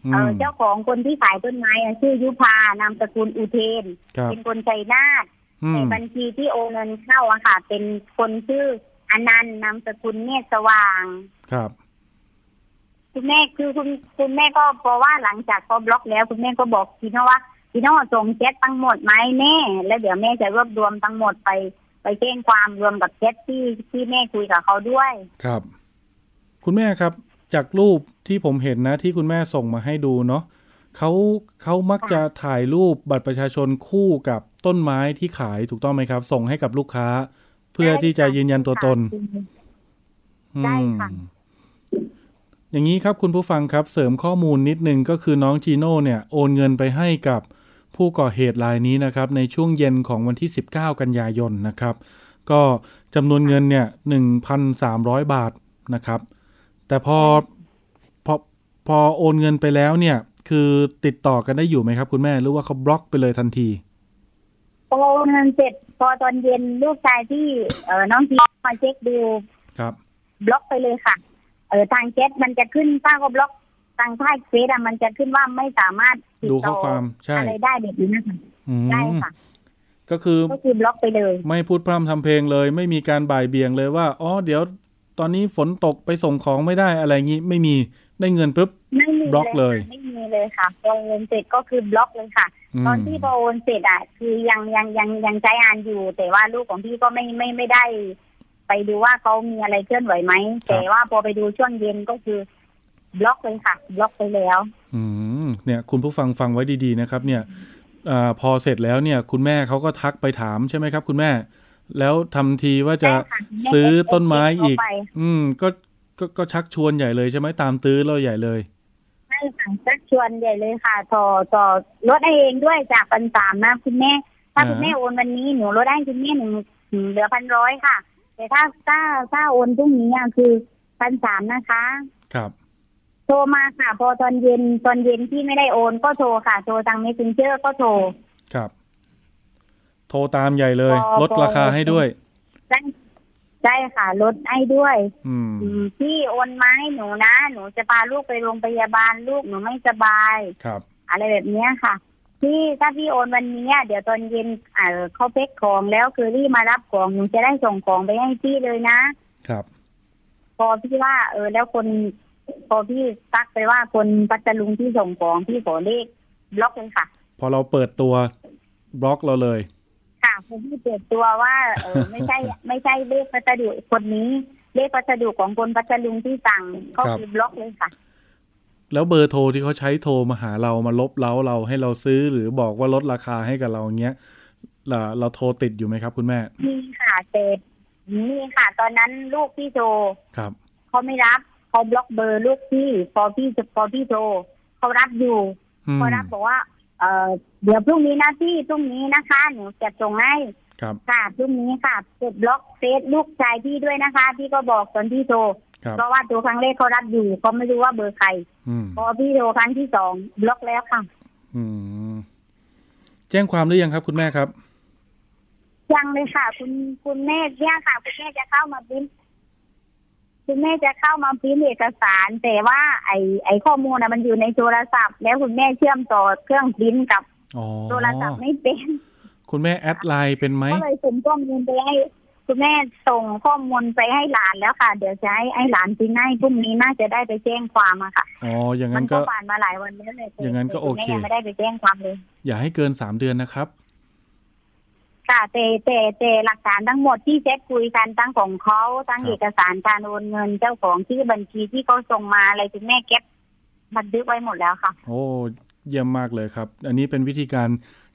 อืเอมอเจ้าของคนที่ขายต้นไม้อะชื่อยุพานามสกุลอุเทนครับเป็นคนชัยนาทอื ในมบัญชีที่โอนเงินเข้าอะค่ะ เป็นคนชื่ออนันต์นามสกุลเมฆสว่างครับคุณแม่คือคุณคุณแม่ก็เพราะว่าหลังจากพอบล็อกแล้ว คุณแม่ก็บอกพี่โน่ว่าพี่โน่ส่งแชททั้งหมดไหมแม่แล้วเดี๋ยวแม่จะรวบรวมทั้งหมดไปไปแจ้งความรวมกับแชทที่ที่แม่คุยกับเขาด้วยครับ คุณแม่ครับ จากรูปที่ผมเห็นนะที่คุณแม่ส่งมาให้ดูเนาะ เขาเขามักจะถ่ายรูปบัตรประชาชนคู่กับต้นไม้ที่ขายถูกต้องไหมครับ ส่งให้กับลูกค้า เพื่อที่จะยืนยันตัวตนใช่ค่ะอืมอย่างนี้ครับคุณผู้ฟังครับเสริมข้อมูลนิดนึงก็คือน้องจีโน่เนี่ยโอนเงินไปให้กับผู้ก่อเหตุรายนี้นะครับ ในช่วงเย็นของวันที่ 19 กันยายนนะครับ ก็จำนวนเงินเนี่ย 1,300 บาทนะครับ แต่พอพอพอโอนเงินไปแล้วเนี่ย คือติดต่อกันได้อยู่ไหมครับ คุณแม่หรือว่าเขาบล็อกไปเลยทันทีพอโอนเงินเสร็จพอตอนเย็นลูกชายที่เออน้องทีมาเช็คดูครับ บล็อกไปเลยค่ะ เออทางแชทมันจะขึ้นถ้าก็บล็อกทางท้ายเฟซอะมันจะขึ้นว่าไม่สามารถติดดูต่ข้ออความใช่อะไรได้แบบนี้นะคะอืมใช่ค่ะ ก็คือ ก็คือบล็อกไปเลย ไม่พูดพร่ำทำเพลงเลย ไม่มีการบ่ายเบี่ยงเลยว่าอ๋อเดี๋ยวตอนนี้ฝนตกไปส่งของไม่ได้อะไรงี้ ไม่มีได้เงินปุ๊บ ไม่มีบล็อกเลย ค่ะไม่มี เลยค่ะพอโอนเสร็จก็คือบล็อกเลยค่ะมตอนที่พอโอนเสร็จอะคือยังยังยังยังใช้งานอยู่ แต่ว่าลูกของพี่ก็ไม่ไม่ไม่ได้ ไปดูว่าเขามีอะไรเคลื่อนไหวไหมแต่ว่าพอไปดูช่วงเย็นก็คือบล็อกเลยค่ะบล็อกไปแล้ว อืมเนี่ยคุณผู้ฟังฟังไว้ดีๆนะครับ เนี่ยอาพอเสร็จแล้วเนี่ย คุณแม่เขาก็ทักไปถามใช่ไหมครับ คุณแม่ แล้วทำทีว่าจะใช่ค่ะแม่ซื้อต้นไม้อีกเข้าไปอืมก็ก็ก็ชักชวนใหญ่เลยใช่ไหมตามตื้อเราใหญ่เลย ใช่ค่ะชักชวนใหญ่เลยค่ะ ต่อต่อลดให้เองด้วยจากพันสามนะคุณแม่ ถ้าอ่าคุณแม่โอนวันนี้หนูลดได้คุณแม่หนึ่งเหลือพันร้อยค่ะ แต่ถ้าถ้าถ้าโอนพรุ่งนี้อะคือพันสามนะคะ ครับโทรมาค่ะ พอตอนเย็นตอนเย็นที่ไม่ได้โอนก็โทรค่ะ โทรทางเมสเซนเจอร์ก็โทร ครับ โทรตามใหญ่เลยพอลดราคาให้ด้วย ใช่ใช่ค่ะลดให้ด้วยอืมอืมพี่โอนมาให้หนูนะ หนูจะพาลูกไปโรงพยาบาลลูกหนูไม่สบายครับ อะไรแบบเนี้ยค่ะพี่ถ้าพี่โอนวันนี้อะเดี๋ยวตอนเย็นเอ่อเขาเพ็กของแล้วคือรี่มารับของหนูจะได้ส่งของไปให้พี่เลยนะ ครับ พอพี่ว่า เออ แล้วคน พอพี่ตักไปว่าคนปัตตลุงที่ส่งของพี่ขอเลขบล็อกเลยค่ะ พอเราเปิดตัวบล็อกเราเลย ค่ะคุณพี่เปิดตัวว่าเออไม่ใช่ไม่ใช่เลขพัสดุคนนี้ เลขพัสดุของคนพัทลุงที่สั่งเขาครับคือบล็อกเลยค่ะ แล้วเบอร์โทรที่เขาใช้โทรมาหาเรามาลบเล้าเราให้เราซื้อหรือบอกว่าลดราคาให้กับเราเงี้ยเราเราโทรติดอยู่ไหมครับ คุณแม่มีค่ะแต่มีค่ะ ตอนนั้นลูกพี่โทรครับเขาไม่รับเขาบล็อกเบอร์ลูกพี่พอพี่จะพอพี่โทรเขารับอยู่อืมเขารับบอกว่า เออเดี๋ยวพรุ่งนี้นะพี่พรุ่งนี้นะคะหนูจะส่งให้ครับ ค่ะพรุ่งนี้ค่ะกดบล็อกเฟซลูกชายพี่ด้วยนะคะ พี่ก็บอกตอนพี่โทรครับ เพราะว่าตัวครั้งแรกเขารับอยู่เขาไม่รู้ว่าเบอร์ใคร อืม พอพี่โทรครั้งที่สองบล็อกแล้วค่ะ อืม แจ้งความหรือยังครับ คุณแม่ครับ ยังเลยค่ะ คุณคุณแม่เนี่ยค่ะ คุณแม่จะเข้ามาพิมพ์ คุณแม่จะเข้ามาพิมพ์เอกสาร แต่ว่าไอไอข้อมูลนะมันอยู่ในโทรศัพท์ แล้วคุณแม่เชื่อมต่อเครื่องพิมพ์กับอ๋อโทรศัพท์ไม่เป็น คุณแม่แอดไลน์เป็นไหมก็เลยส่งข้อมูลไปให้คุณแม่ส่งข้อมูลไปให้หลานแล้วค่ะ เดี๋ยวจะให้ไอ้หลานพิมพ์ให้พรุ่งนี้น่าจะได้ไปแจ้งความอะค่ะอ๋ออย่างมันั้นนก็ก็ผ่านมาหลายวันแล้วเลยแต่อย่างนั้นก็แต่ณแม่โอเคยังไม่ได้ไปแจ้งความเลย อย่าให้เกินสามเดือนนะครับ ค่ะแต่แต่แต่หลักฐานทั้งหมดที่เช็คคุยกันทั้งของเขาทั้งเอกสารการโอนเงินเจ้าของที่บัญชีที่เขาส่งมาอะไรคุณแม่เก็บบันทึกไว้หมดแล้วค่ะ โอ้เยี่ยมมากเลยครับ อันนี้เป็นวิธีการ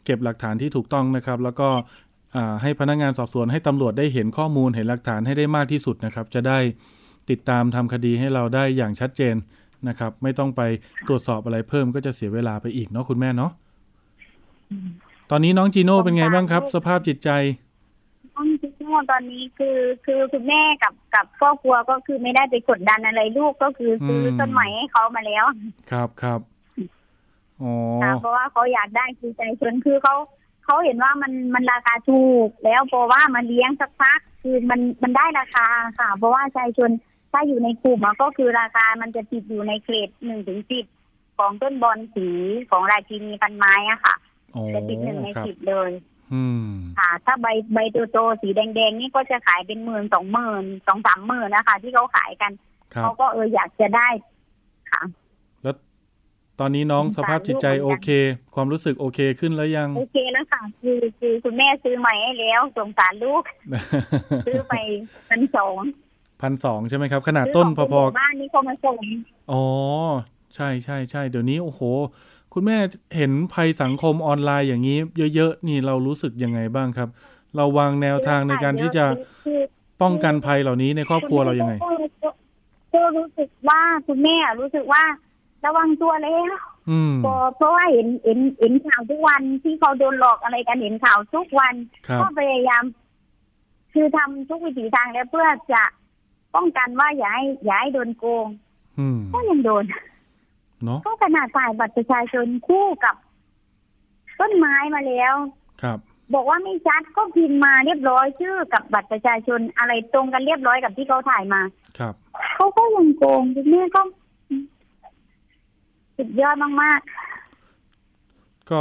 เก็บหลักฐานที่ถูกต้องนะครับ แล้วก็ให้พนักงานสอบสวนให้ตำรวจได้เห็นข้อมูลเห็นหลักฐานให้ได้มากที่สุดนะครับ จะได้ติดตามทำคดีให้เราได้อย่างชัดเจนนะครับ ไม่ต้องไปตรวจสอบอะไรเพิ่มก็จะเสียเวลาไปอีกเนาะคุณแม่เนาะ ตอนนี้น้องจีโน่เป็นไงบ้างครับ สภาพจิตใจห้องที่โน่ตอนนี้คือคือคุณแม่กับกับครอบครัวก็คือไม่ได้ไปกดดันอะไรลูกก็คือซื้ออมต้นไม้ให้เขามาแล้ว ครับครับอ๋อค่ะเพราะว่าเขาอยากได้คือใจชนคือเขาเขาเห็นว่ามันมันราคาถูก แล้วเพราะว่ามันเลี้ยงสักพักคือมันมันได้ราคาค่ะ เพราะว่าใจชนถ้าอยู่ในกลุ่มอะก็คือราคามันจะติดอยู่ในเกรดหนึ่งถึงสิบของต้นบอลสีของราชินีพันไม้อะค่ะอ๋อ จะติดหนึ่งในครับสิบเลยอืมค่ะ ถ้าใบใบโตๆสีแดงๆนี่ก็จะขายเป็นหมื่นสองหมื่นสองสามหมื่นนะคะ ที่เขาขายกันครับเขาก็เอออยากจะได้ค่ะ แล้วตอนนี้น้องสงสสารภาพจิตใจลูกเหมืโออนกันเค ความรู้สึกโอเคขึ้นแล้วยัง โอเคแล้วค่ะคือคือคุณแม่ซื้อใหม่ให้แล้วสงสารลูก ซื้อไปพันสองพันสองใช่ไหมครับ ขนาดต้นพอๆบ้านนี่เขามาส่งๆอ๋อ ใช่ใช่ใช่เดี๋ยวนี้โอ้โห คุณแม่เห็นภัยสังคมออนไลน์อย่างนี้ เยอะๆนี่เรารู้สึกยังไงบ้างครับ เราวางแนวทางในการที่จะคือป้องกันภัยเหล่านี้ในครอบครัวเรายังไงก็รู้สึกว่าคุณแม่รู้สึกว่าระวังตัวแล้วอืมเพราะเพราะว่าเห็นเห็นเห็นข่าวทุกวันที่เขาโดนหลอกอะไรกันเห็นข่าวทุกวันครับก็พยายาม คือทำทุกวิถีทางแล้วเพื่อจะป้องกันว่าอย่าให้อย่าให้โดนโกงอืมก็ยังโดน เนาะก็ขนาดถ่ายบัตรประชาชนคู่กับ ต้นไม้มาแล้ว ครับ บอกว่าไม่ชัดก็พิมพ์มาเรียบร้อยชื่อกับบัตรประชาชนอะไรตรงกันเรียบร้อยกับที่เขาถ่ายมา ครับเขาก็ยังโกงคุณแม่ก็สุดยอดมากก็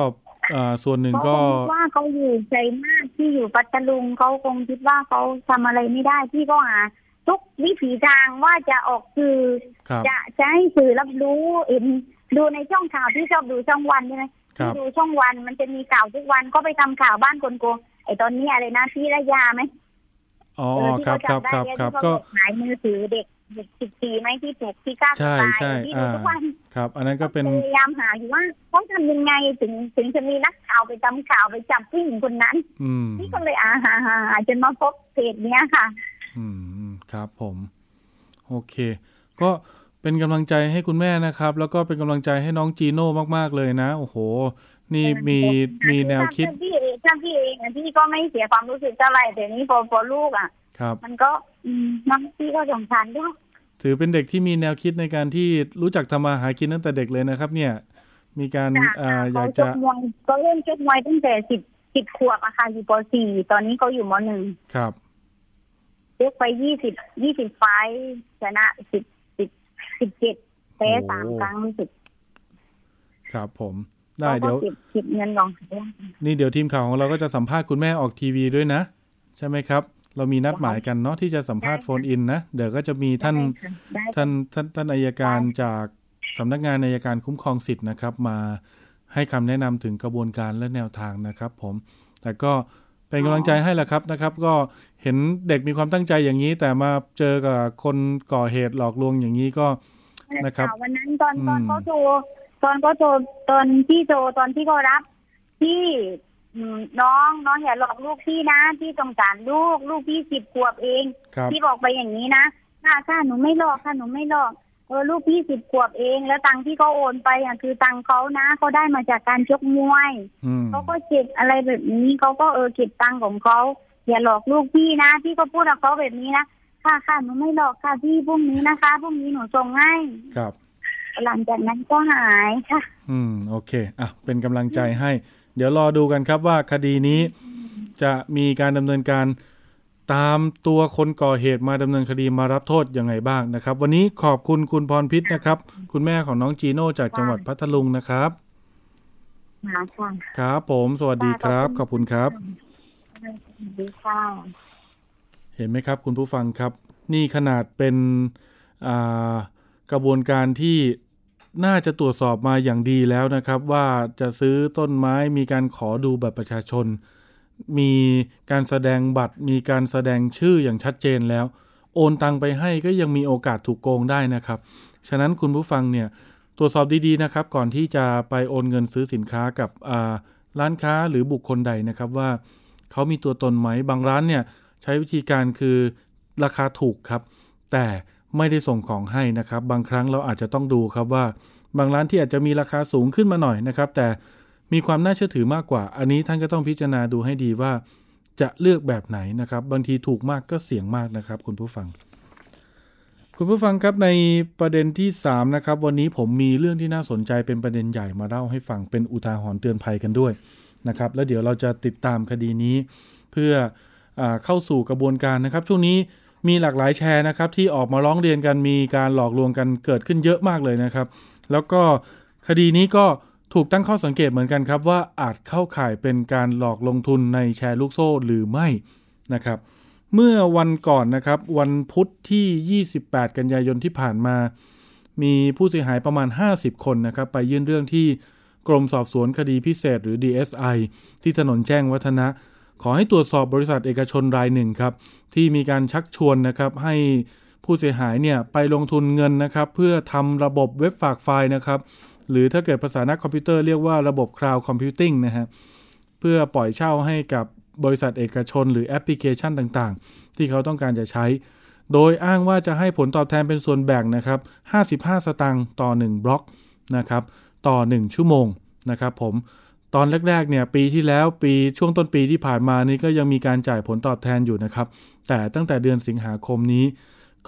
อ่าส่วนหๆนึ่งเขาก็คงคิดว่าเขาอยู่ใจมากที่อยู่ปัตตาลุงเขาคงคิดว่าเขาทำอะไรไม่ได้ที่ก็หา ทุกวิถีทางว่าจะออกสื่อครับจะจะให้สื่อรับรู้เห็นดูในช่องข่าวที่ชอบดูช่องวันใช่ไหมครับที่ดูช่องวันมันจะมีข่าวทุกวันก็ไปทำข่าวบ้านคนโกงไอ้ตอนนี้อะไรนะพี่ระยาไหมอ๋อเออที่ครับเขาครับจับครับได้ครับที่ก็เขาขายมือถือเด็กเด็กสิบปีไหมที่ถูกที่ฆ่าตัวใช่ตายใช่ที่ดูอ่าทุกวันครับ อันนั้นก็เป็นพยายามหาอยู่ว่าเขาทำยังไงถึงถึงจะมีนักข่าวไปทำข่าวไปจับผู้หญิงคนนั้นอืมที่ก็เลยอาหาหาหาจนมาพบเพจเนี้ยค่ะ อืม ครับผมโอเค ก็เป็นกำลังใจให้คุณแม่นะครับ แล้วก็เป็นกำลังใจให้น้องจีโน่มาก ๆ เลยนะ โอ้โห นี่มีมีแนวคิดถ้าพี่เองถ้าพี่เองอะพี่ก็ไม่เสียความรู้สึกเท่าไหร่แต่นี้พอพอลูกอะ ครับ มันก็อืมน้องพี่ก็สงสารด้วยถือเป็นเด็กที่มีแนวคิดในการที่รู้จักทำมาหากินตั้งแต่เด็กเลยนะครับ เนี่ย มีการค่ะอ่าอยากเขาชจะกมวยเขาเริ่มชกมวยตั้งแต่สิบสิบขวบอะค่ะอยู่ปสี่ตอนนี้เขาอยู่มหนึ่งครับช กไปยี่สิบยี่สิบไฟท์ชนะสิบสิบสิบเจ็ดแพ้สามครั้งรู้สึกครับผมได้เดี๋ยวขาก็ก็บเก็บเงินรองเท้านี่เดี๋ยวทีมข่าวของเราก็จะสัมภาษณ์คุณแม่ออกทีวีด้วยนะ ใช่ไหมครับ เรามีนัดหมายกันเนาะที่จะสัมภาษณ์โฟนอินนะ เดี๋ยวก็จะมีท่านได้ค่ะท่านท่านท่านอายการจากสำนักงานอายการคุ้มครองสิทธิ์นะครับ มาให้คำแนะนำถึงกระบวนการและแนวทางนะครับ ผม แต่ก็ เป็นกำลังใจให้แหละครับนะครับ ก็เห็นเด็กมีความตั้งใจอย่างนี้ แต่มาเจอกับคนก่อเหตุหลอกลวงอย่างนี้ก็นะครับวันนั้นตอนตอนอืมเขาโทรตอนเขาโทรตอนที่โทรตอนที่เขารับพี่อืมน้องน้องอย่าหลอกลูกพี่นะพี่สงสารลูกลูกพี่สิบขวบเองครับพี่บอกไปอย่างนี้นะค่ะค่ะหนูไม่หลอกค่ะหนูไม่หลอก เออลูกพี่สิบขวบเอง แล้วตังค์ที่เขาโอนไปอะคือตังค์เขานะเขาได้มาจากการชกมวยอืมเขาก็เก็บอะไรแบบนี้เขาก็เออเก็บตังค์ของเขาอย่าหลอกลูกพี่นะพี่ก็พูดกับเขาแบบนี้นะค่ะค่ะหนูไม่หลอกค่ะพี่พรุ่งนี้นะคะพรุ่งนี้หนูส่งให้ครับ หลังจากนั้นก็หายค่ะ อืมโอเคอะเป็นกำลังใจให้ เดี๋ยวรอดูกันครับว่าคดีนี้จะมีการดำเนินการ ตามตัวคนก่อเหตุมาดำเนินคดีมารับโทษยังไงบ้างนะครับ วันนี้ขอบคุณคุณพรพิษนะครับ คุณแม่ของน้องจีโน่จากจังหวัดพัทลุงนะครับหาค่ะครับผมสวัสดีครับ ขอบคุณครับสวัสดีค่ะเห็นไหมครับ คุณผู้ฟังครับ นี่ขนาดเป็นอ่ากระบวนการที่น่าจะตรวจสอบมาอย่างดีแล้วนะครับ ว่าจะซื้อต้นไม้มีการขอดูบัตรประชาชน มีการแสดงบัตร มีการแสดงชื่ออย่างชัดเจนแล้ว โอนตังไปให้ก็ยังมีโอกาสถูกโกงได้นะครับ ฉะนั้นคุณผู้ฟังเนี่ยตรวจสอบดีๆนะครับ ก่อนที่จะไปโอนเงินซื้อสินค้ากับร้านค้าหรือบุคคลใดนะครับว่าเขามีตัวตนไหมบางร้านเนี่ยใช้วิธีการคือราคาถูกครับ แต่ไม่ได้ส่งของให้นะครับ บางครั้งเราอาจจะต้องดูครับว่า บางร้านที่อาจจะมีราคาสูงขึ้นมาหน่อยนะครับ แต่ มีความน่าเชื่อถือมากกว่า อันนี้ท่านก็ต้องพิจารณาดูให้ดีว่า จะเลือกแบบไหนนะครับ บางทีถูกมากก็เสี่ยงมากนะครับ คุณผู้ฟัง คุณผู้ฟังครับในประเด็นที่ 3 นะครับ วันนี้ผมมีเรื่องที่น่าสนใจเป็นประเด็นใหญ่มาเล่าให้ฟังเป็นอุทาหรณ์เตือนภัยกันด้วยนะครับ แล้วเดี๋ยวเราจะติดตามคดีนี้เพื่ออเข้าสู่กระบวนการนะครับ ช่วงนี้มีหลากหลายแชร์นะครับ ที่ออกมาร้องเรียนกันมีการหลอกลวงกันเกิดขึ้นเยอะมากเลยนะครับ แล้วก็คดีนี้ก็ ถูกตั้งข้อสังเกตเหมือนกันครับว่าอาจเข้าข่ายเป็นการหลอกลงทุนในแชร์ลูกโซ่หรือไม่นะครับ เมื่อวันก่อนนะครับวันพุธที่ 28 กันยายนที่ผ่านมา มีผู้เสียหายประมาณ 50 คนนะครับไปยื่นเรื่องที่กรมสอบสวนคดีพิเศษหรือ DSI ที่ถนนแจ้งวัฒนะ ขอให้ตรวจสอบบริษัทเอกชนรายหนึ่งครับที่มีการชักชวนนะครับให้ผู้เสียหายเนี่ยไปลงทุนเงินนะครับเพื่อทำระบบเว็บฝากไฟล์นะครับ หรือถ้าเกิดภาษานักคอมพิวเตอร์เรียกว่าระบบ Cloud Computing นะฮะเพื่อปล่อยเช่าให้กับบริษัทเอกชน หรือแอปพลิเคชันต่างๆ ที่เขาต้องการจะใช้ โดยอ้างว่าจะให้ผลตอบแทนเป็นส่วนแบ่งนะครับ 55 สตางค์ต่อ 1 บล็อกนะครับต่อ 1 ชั่วโมงนะครับผมตอนแรกๆเนี่ยปีที่แล้วปีช่วงต้นปีที่ผ่านมานี่ก็ยังมีการจ่ายผลตอบแทนอยู่นะครับ แต่ตั้งแต่เดือนสิงหาคมนี้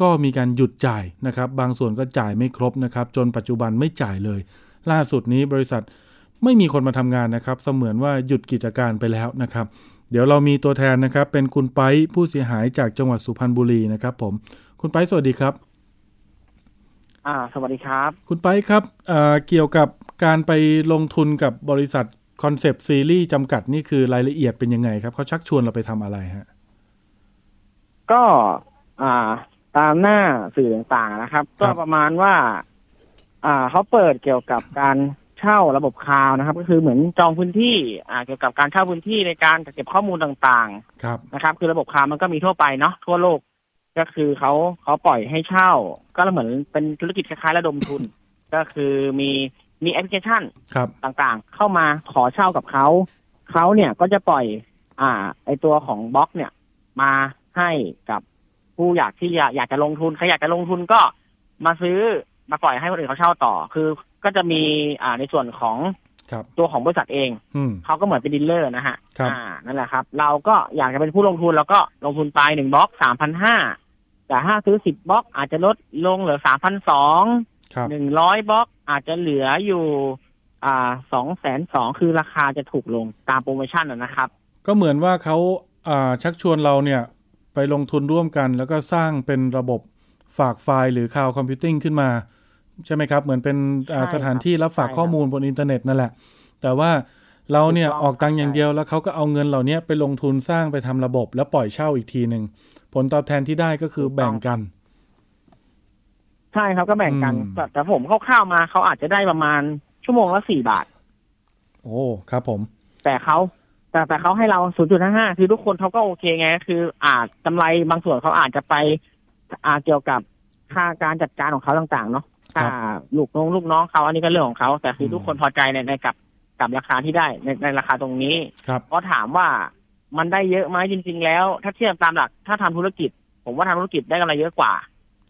ก็มีการหยุดจ่ายนะครับ บางส่วนก็จ่ายไม่ครบนะครับ จนปัจจุบันไม่จ่ายเลย ล่าสุดนี้บริษัทไม่มีคนมาทำงานนะครับ เสมือนว่าหยุดกิจการไปแล้วนะครับ เดี๋ยวเรามีตัวแทนนะครับ เป็นคุณไปผู้เสียหายจากจังหวัดสุพรรณบุรีนะครับ ผม คุณไปสวัสดีครับ อ่า สวัสดีครับ คุณไปครับเอ่อเกี่ยวกับการไปลงทุนกับบริษัทคอนเซปต์ซีรีส์จำกัดนี่คือรายละเอียดเป็นยังไงครับเขาชักชวนเราไปทำอะไรฮะ ก็อ่าตามหน้าสื่อต่างๆนะครับ ก็ประมาณว่า อ่าเขาเปิดเกี่ยวกับการเช่าระบบคลาวด์นะครับ ก็คือเหมือนจองพื้นที่อ่าเกี่ยวกับการเช่าพื้นที่ในการเก็บข้อมูลต่างครับๆนะครับ คือระบบคลาวด์มันก็มีทั่วไปเนาะทั่วโลก ก็คือเขาเขาปล่อยให้เช่า ก็เหมือนเป็นธุรกิจคล้ายๆระดมทุน ก็คือมีมีแอปพลิเคชันครับต่างๆ เข้ามาขอเช่ากับเขาเขาเนี่ยก็จะปล่อย อ่า ไอตัวของบล็อกเนี่ย มาให้กับผู้อยากที่อยากอยากจะลงทุนใครอยากจะลงทุนก็มาซื้อ มาปล่อยให้คนอื่นเขาเช่าต่อ คือก็จะมีอ่าในส่วนของครับตัวของบริษัทเองอืมเขาก็เหมือนเป็น dealer นะฮะครับอ่านั่นแหละครับ เราก็อยากจะเป็นผู้ลงทุนแล้วก็ลงทุนไปหนึ่งบล็อกสามพันห้าแต่ถ้าซื้อสิบบล็อกอาจจะลดลงเหลือสามพันสองครับหนึ่งร้อยบล็อกอาจจะเหลืออยู่ อ่าสองแสนสองคือราคาจะถูกลงตามโปรโมชั่นนะนะครับ ก็เหมือนว่าเขาอ่าชักชวนเราเนี่ย ไปลงทุนร่วมกัน แล้วก็สร้างเป็นระบบฝากไฟล์หรือ cloud computing ขึ้นมา ใช่ไหมครับ เหมือนเป็นอ่าใช่ครับสถานที่รับฝากใช่ครับข้อมูลบนอินเทอร์เน็ตนั่นแหละ แต่ว่าเราเนี่ยถูกต้องออกตังค์อย่างใช่เดียวแล้วเขาก็เอาเงินเหล่านี้ไปลงทุนสร้างไปทำระบบ แล้วปล่อยเช่าอีกทีหนึ่งผลตอบแทนที่ได้ก็คือแบ่งกัน ใช่ครับก็แบ่งกันอืมแต่แต่ผมเข้าวๆมาเขาอาจจะได้ประมาณชั่วโมงละสี่บาท โอ้ครับผม แต่เขาแต่แต่เขาให้เรา 0.55 คือทุกคนเขาก็โอเคไง คืออาจกำไรบางส่วนเขาอาจจะไปอาเกี่ยวกับค่าการจัดการของเขาต่างๆ เนาะ ค่าลูกน้องลูกน้องเขาอันนี้ก็เรื่องของเขาแต่คือทุกคนพอใจในในกับกับราคาที่ได้ในในราคาตรงนี้ครับเพราะถามว่ามันได้เยอะไหมจริง ๆ แล้ว ถ้าเทียบตามหลัก ถ้าทำธุรกิจ ผมว่าทำธุรกิจได้กำไรเยอะกว่า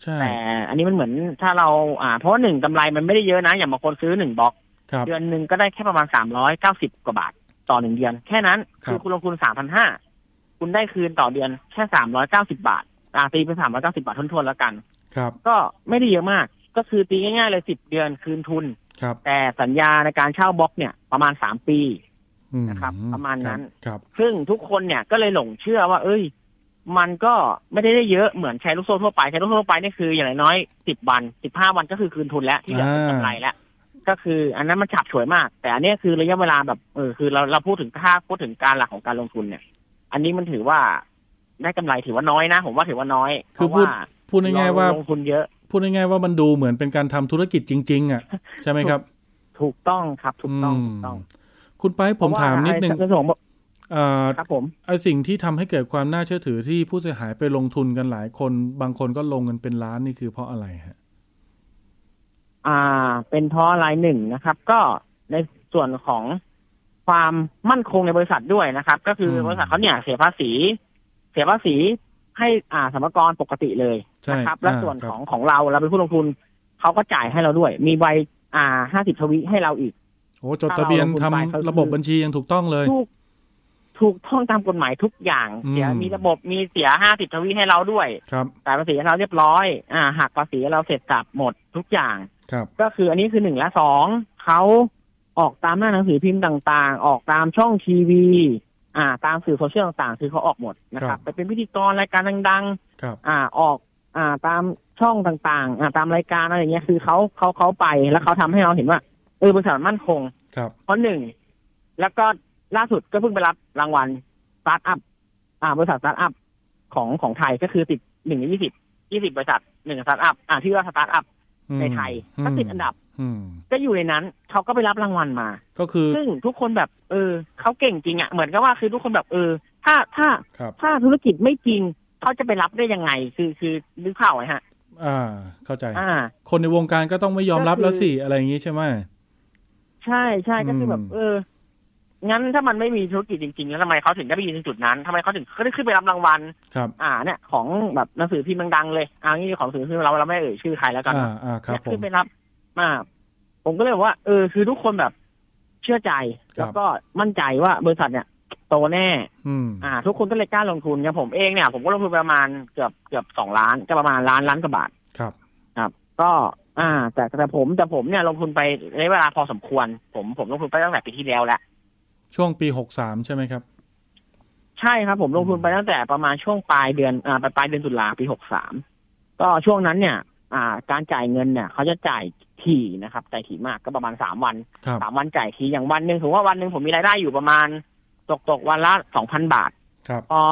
ใช่แต่อันนี้มันเหมือนถ้าเราอ่าเพราะว่าหนึ่งกำไรมันไม่ได้เยอะนะ อย่างบางคนซื้อหนึ่งบล็อกครับเดือนหนึ่งก็ได้แค่ประมาณสามร้อยเก้าสิบกว่าบาท ต่อหนึ่งเดือน แค่นั้นครับคือคุณลงทุนสามพันห้าคุณได้คืนต่อเดือนแค่สามร้อยเก้าสิบาทอ่าตีเป็นสามร้อยเก้าสิบาททวนๆแล้วกัน ครับ ก็ไม่ได้เยอะมาก ก็คือตีง่ายๆเลยสิบเดือนคืนทุน ครับ แต่สัญญาในการเช่าบล็อกเนี่ยประมาณสามปีอืมนะครับ ประมาณนั้นครับ ซึ่งทุกคนเนี่ยก็เลยหลงเชื่อว่า เอ้ย มันก็ไม่ได้ได้เยอะเหมือนแชร์ลูกโซ่ทั่วไปแชร์ลูกโซ่ทั่วไปนี่คืออย่างน้อยสิบวันสิบห้าวันก็คือคืนทุนแล้วที่เหลือเป็นกำไรแล้วก็คืออันนั้นมันฉับฉวยมาก แต่อันเนี้ยคือระยะเวลาแบบเออคือเราเราพูดถึงค่าพูดถึงการหลักของการลงทุนเนี่ย อันนี้มันถือว่าได้กำไรถือว่าน้อยนะ ผมว่าถือว่าน้อย คือเพพูดราะว่าพูดง่ายๆว่าเรลงทุนเยอะ พูดง่ายๆว่ามันดูเหมือนเป็นการทำธุรกิจจริง ๆ อะ ใช่ไหมครับ ถูกต้องครับ ถูกต้องถูกต้อง คุณไปผมถามนิดนึงเพระว่ไอ้ในส่วนของเอ่อครับผมไอสิ่งที่ทำให้เกิดความน่าเชื่อถือที่ผู้เสียหายไปลงทุนกันหลายคน บางคนก็ลงเงินเป็นล้านนี่คือเพราะอะไรฮะอ่า เป็นเพราะอะไรหนึ่งนะครับ ก็ในส่วนของความมั่นคงในบริษัทด้วยนะครับ ก็คือมบริษัทเขาเนี่ยเสียภาษี เสียภาษี ให้อ่าสรรพากรปกติเลยใช่นะครับ และอ่าส่วนครับของของเราเราเป็นผู้ลงทุนเขาก็จ่ายให้เราด้วย มีใบอ่าห้าสิบทวีให้เราอีกโอ้จดทะเบียนถ้าทำเราลงทุนไปก็คือระบบบัญชียังถูกต้องเลย ถูกถูกต้องตามกฎหมายทุกอย่างอืมเสียมีระบบมีเสียห้าสิบทวีให้เราด้วยครับจ่ายภาษีให้เราเรียบร้อย อ่าหักภาษีให้เราเสร็จสับหมดทุกอย่างครับก็คืออันนี้คือหนึ่งและสองเขาออกตามหน้าหนังสือพิมพ์ต่างๆ ออกตามช่องทีวี อ่า ตามสื่อโซเชียลต่างๆ คือเขาออกหมดนะครับ ไปเป็นพิธีกรรายการดังครับๆอ่าออกอ่าตามช่องต่างๆ อ่าตามรายการอะไรอย่างเงี้ยคือเขาเขาเขาไปแล้วเขาทำให้เราเห็นว่าเออบริษัทมั่นคงครับเพราะหนึ่งแล้วก็ล่าสุดก็เพิ่งไปรับรางวัลสตาร์ทอัพอ่าบริษัทสตาร์ทอัพของของไทยก็คือติดหนึ่งในยี่สิบยี่สิบบริษัทหนึ่งสตาร์ทอัพอ่าที่ว่าสตาร์ทอัพอืม ในไทยก็ติดอันดับอืมก็อยู่ในนั้นเขาก็ไปรับรางวัลมา ก็คือ ซึ่งทุกคนแบบ เออเขาเก่งจริงอะ่ะเหมือนกับว่าคือทุกคนแบบเออ ถ้าถ้าครับถ้าธุรกิจไม่จริงเขาจะไปรับได้ยังไง คือคือนึกภาพไว้ฮะ อ่า เข้าใจอ่าคนในวงการก็ต้องไม่ยอมรับก็คือแล้วสิอะไรอย่างงี้ใช่ไหมใช่ใช่ก็คือแบบอืมเออ งั้นถ้ามันไม่มีธุรกิจจริงๆแล้วทำไมเขาถึงได้ไปยืนตรงจุดนั้นทำไมเขาถึงเขาได้ขึ้นไปรับรางวัลครับอ่าเนี่ยของแบบหนังสือพิมพ์ดังๆเลยอ่านี่ของหนังสือพิมพ์เราเราไม่เอ่ยชื่อใครแล้วกันอ่านะอ่าครับเนี่ยผขึ้มนไปรับมาผมก็เลยบอกว่าเออคือทุกคนแบบเชื่อใจครับแล้วก็มั่นใจว่าบริษัทเนี่ยโตแน่อืมอ่า ทุกคนก็เลยกล้าลงทุนอย่างผมเองเนี่ย ผมก็ลงทุนไปประมาณเกือบเกือบสองล้านก็ประมาณล้านล้านกว่าบาท ครับ ครับ ก็ อ่า แต่แต่ผมแต่ผมเนี่ยลงทุนไประยะเวลาพอสมควร ผมผมลงทุนไปตั้งแต่ปีที่แล้วแหละ ช่วงปีหกสามใช่ไหมครับ ใช่ครับ ผมลงทุนไปตั้งแต่ประมาณช่วงปลายเดือนอ่าปลายปลายเดือนตุลาปีหกสามก็ช่วงนั้นเนี่ย อ่า การจ่ายเงินเนี่ยเขาจะจ่ายถี่นะครับจ่ายถี่มากก็ประมาณสามวันครับสามวันจ่ายทีอย่างวันหนึ่งถือว่าวันหนึ่งผมมีรายได้อยู่ประมาณตกตกวันละสองพันบาทครับพอ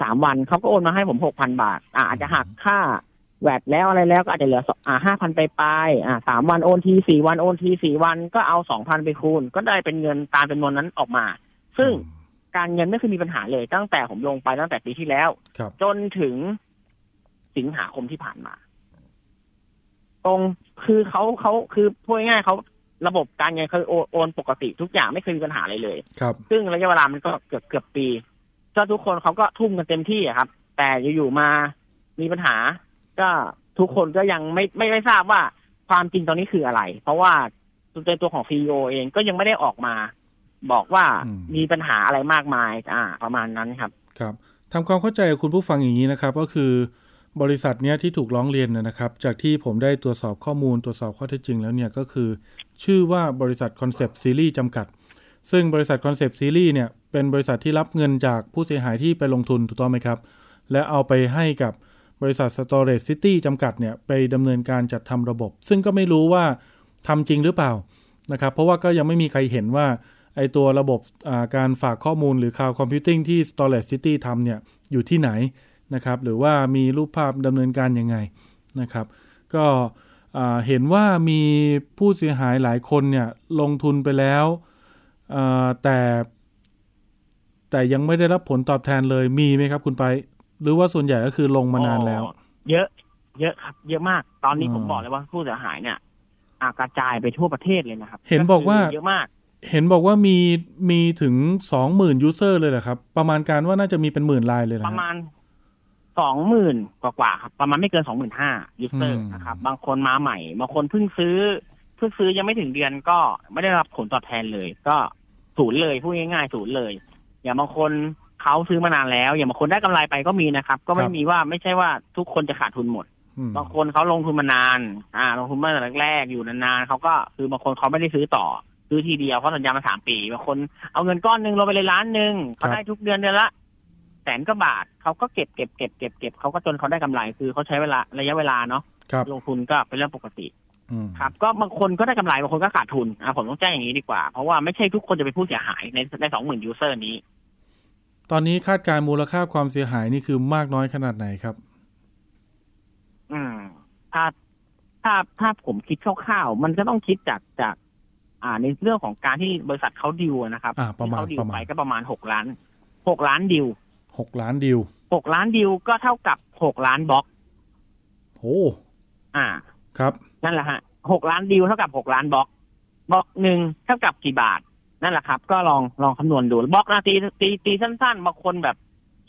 สามวันเขาก็โอนมาให้ผมหกพันบาท อ่าอาจจะหักค่า แวดแล้วอะไรแล้วก็อาจจะเหลือสอ่าห้าพันไปปลายอ่าสามวันโอนทีสี่วันโอนทีสี่วันก็เอาสองพันไปคูณ ก็ได้เป็นเงินตามจำนวนนั้นออกมา ซึ่งการเงินไม่เคยมีปัญหาเลย ตั้งแต่ผมลงไปตั้งแต่ปีที่แล้วครับจนถึงสิงหาคมที่ผ่านมา ตรงคือเขาเขาคือพูดง่ายๆเขาระบบการเงินเขาโอนโอนปกติทุกอย่างไม่เคยมีปัญหาอะไรเลยครับ ซึ่งระยะเวลามันก็เกือบเกือบปีเจ้าทุกคนเขาก็ทุ่มกันเต็มที่อะครับ แต่อยู่ๆมามีปัญหา ก็ทุกคนก็ยังไม่ไม่ไม่ทราบว่าความจริงตอนนี้คืออะไร เพราะว่าตัวตัวของซีอเองก็ยังไม่ได้ออกมา บอกว่าอืมมีปัญหาอะไรมากมาย อ่า ประมาณนั้นครับ ครับทำความเข้าใจกับคุณผู้ฟังอย่างนี้นะครับ ก็คือบริษัทเนี้ยที่ถูกร้องเรียนนะนะครับ จากที่ผมได้ตรวจสอบข้อมูลตรวจสอบข้อเท็จจริงแล้วเนี่ยก็คือ ชื่อว่าบริษัทคอนเซปต์ซีรีส์จำกัด ซึ่งบริษัทคอนเซปต์ซีรีส์เนี่ยเป็นบริษัทที่รับเงินจากผู้เสียหายที่ไปลงทุนถูกต้องไหมครับ และเอาไปให้กับ บริษัท Storage City จำกัดเนี่ยไปดำเนินการจัดทำระบบ ซึ่งก็ไม่รู้ว่าทำจริงหรือเปล่านะครับ เพราะว่าก็ยังไม่มีใครเห็นว่าไอตัวระบบาการฝากข้อมูลหรือ Cloud Computing ที่ Storage City ทำเนี่ยอยู่ที่ไหนนะครับ หรือว่ามีรูปภาพดำเนินการยังไงนะครับ ก็เห็นว่ามีผู้เสียหายหลายคนเนี่ยลงทุนไปแล้วแต่แต่ยังไม่ได้รับผลตอบแทนเลยมีไหมครับคุณไป หรือว่าส่วนใหญ่ก็คือลงมานานแล้วอ๋อเยอะ เยอะครับ เยอะมาก ตอนนี้อืมผมบอกเลยว่าผู้เสียหายเนี่ยอ่ากระจายไปทั่วประเทศเลยนะครับ เห็นบอกว่าเยอะมาก เห็นบอกว่ามีมีถึงสองหมื่น user เลยเหรอครับ ประมาณการว่าน่าจะมีเป็นหมื่นรายเลยเหรอปฮระมาณสองหมื่นกว่าๆครับ ประมาณไม่เกินสองหมื่นห้า user นะครับ บางคนมาใหม่บางคนเพิ่งซื้อเพิ่งซื้อยังไม่ถึงเดือนก็ไม่ได้รับผลตอบแทนเลย ก็ศูนย์เลยพูดง่ายๆศูนย์เลย อย่างบางคน เขาซื้อมานานแล้ว อย่างบางคนได้กำไรไปก็มีนะครับ ก็ไม่มีว่าไม่ใช่ว่าทุกคนจะขาดทุนหมดอืมบางคนเขาลงทุนมานาน อ่า ลงทุนมาตั้งแต่แรกๆอยู่นานๆเขาก็คือบางคนเขาไม่ได้ซื้อต่อซื้อทีเดียวเพราะสัญญามาสามปีบางคนเอาเงินก้อนหนึ่งลงไปเลยล้านหนึ่งเขาได้ทุกเดือนเดือนละแสนก็บาทเขาก็เก็บเก็บเก็บเก็บเก็บเขาก็จนเขาได้กำไรคือเขาใช้เวลาระยะเวลาเนาะครับลงทุนก็เป็นเรื่องปกติอืมครับ ก็บางคนก็ได้กำไรบางคนก็ขาดทุนอ่าผมต้องแจ้งอย่างนี้ดีกว่า เพราะว่าไม่ใช่ทุกคนจะเป็นผู้เสียหายในในสองหมื่นยูเซอร์นี้ ตอนนี้คาดการณ์มูลค่าความเสียหายนี่คือมากน้อยขนาดไหนครับ อืมถ้าถ้าถ้าผมคิดคร่าวๆมันก็ต้องคิดจากจาก อ่าในเรื่องของการที่บริษัทเขาดิวนะครับอ่าประมาณที่เขาดิวประมาณไปก็ประมาณหกล้านหกล้านดิวหกล้านดิวหกล้านดิวก็เท่ากับหกล้านบล็อกโอ้อ่า ครับ นั่นแหละฮะหกล้านดิวเท่ากับหกล้านบล็อกบล็อกหนึ่งเท่ากับกี่บาท นั่นแหละครับ ก็ลองลองคำนวณดูบล็อกนะตีตีตีสั้นๆบางคนแบบ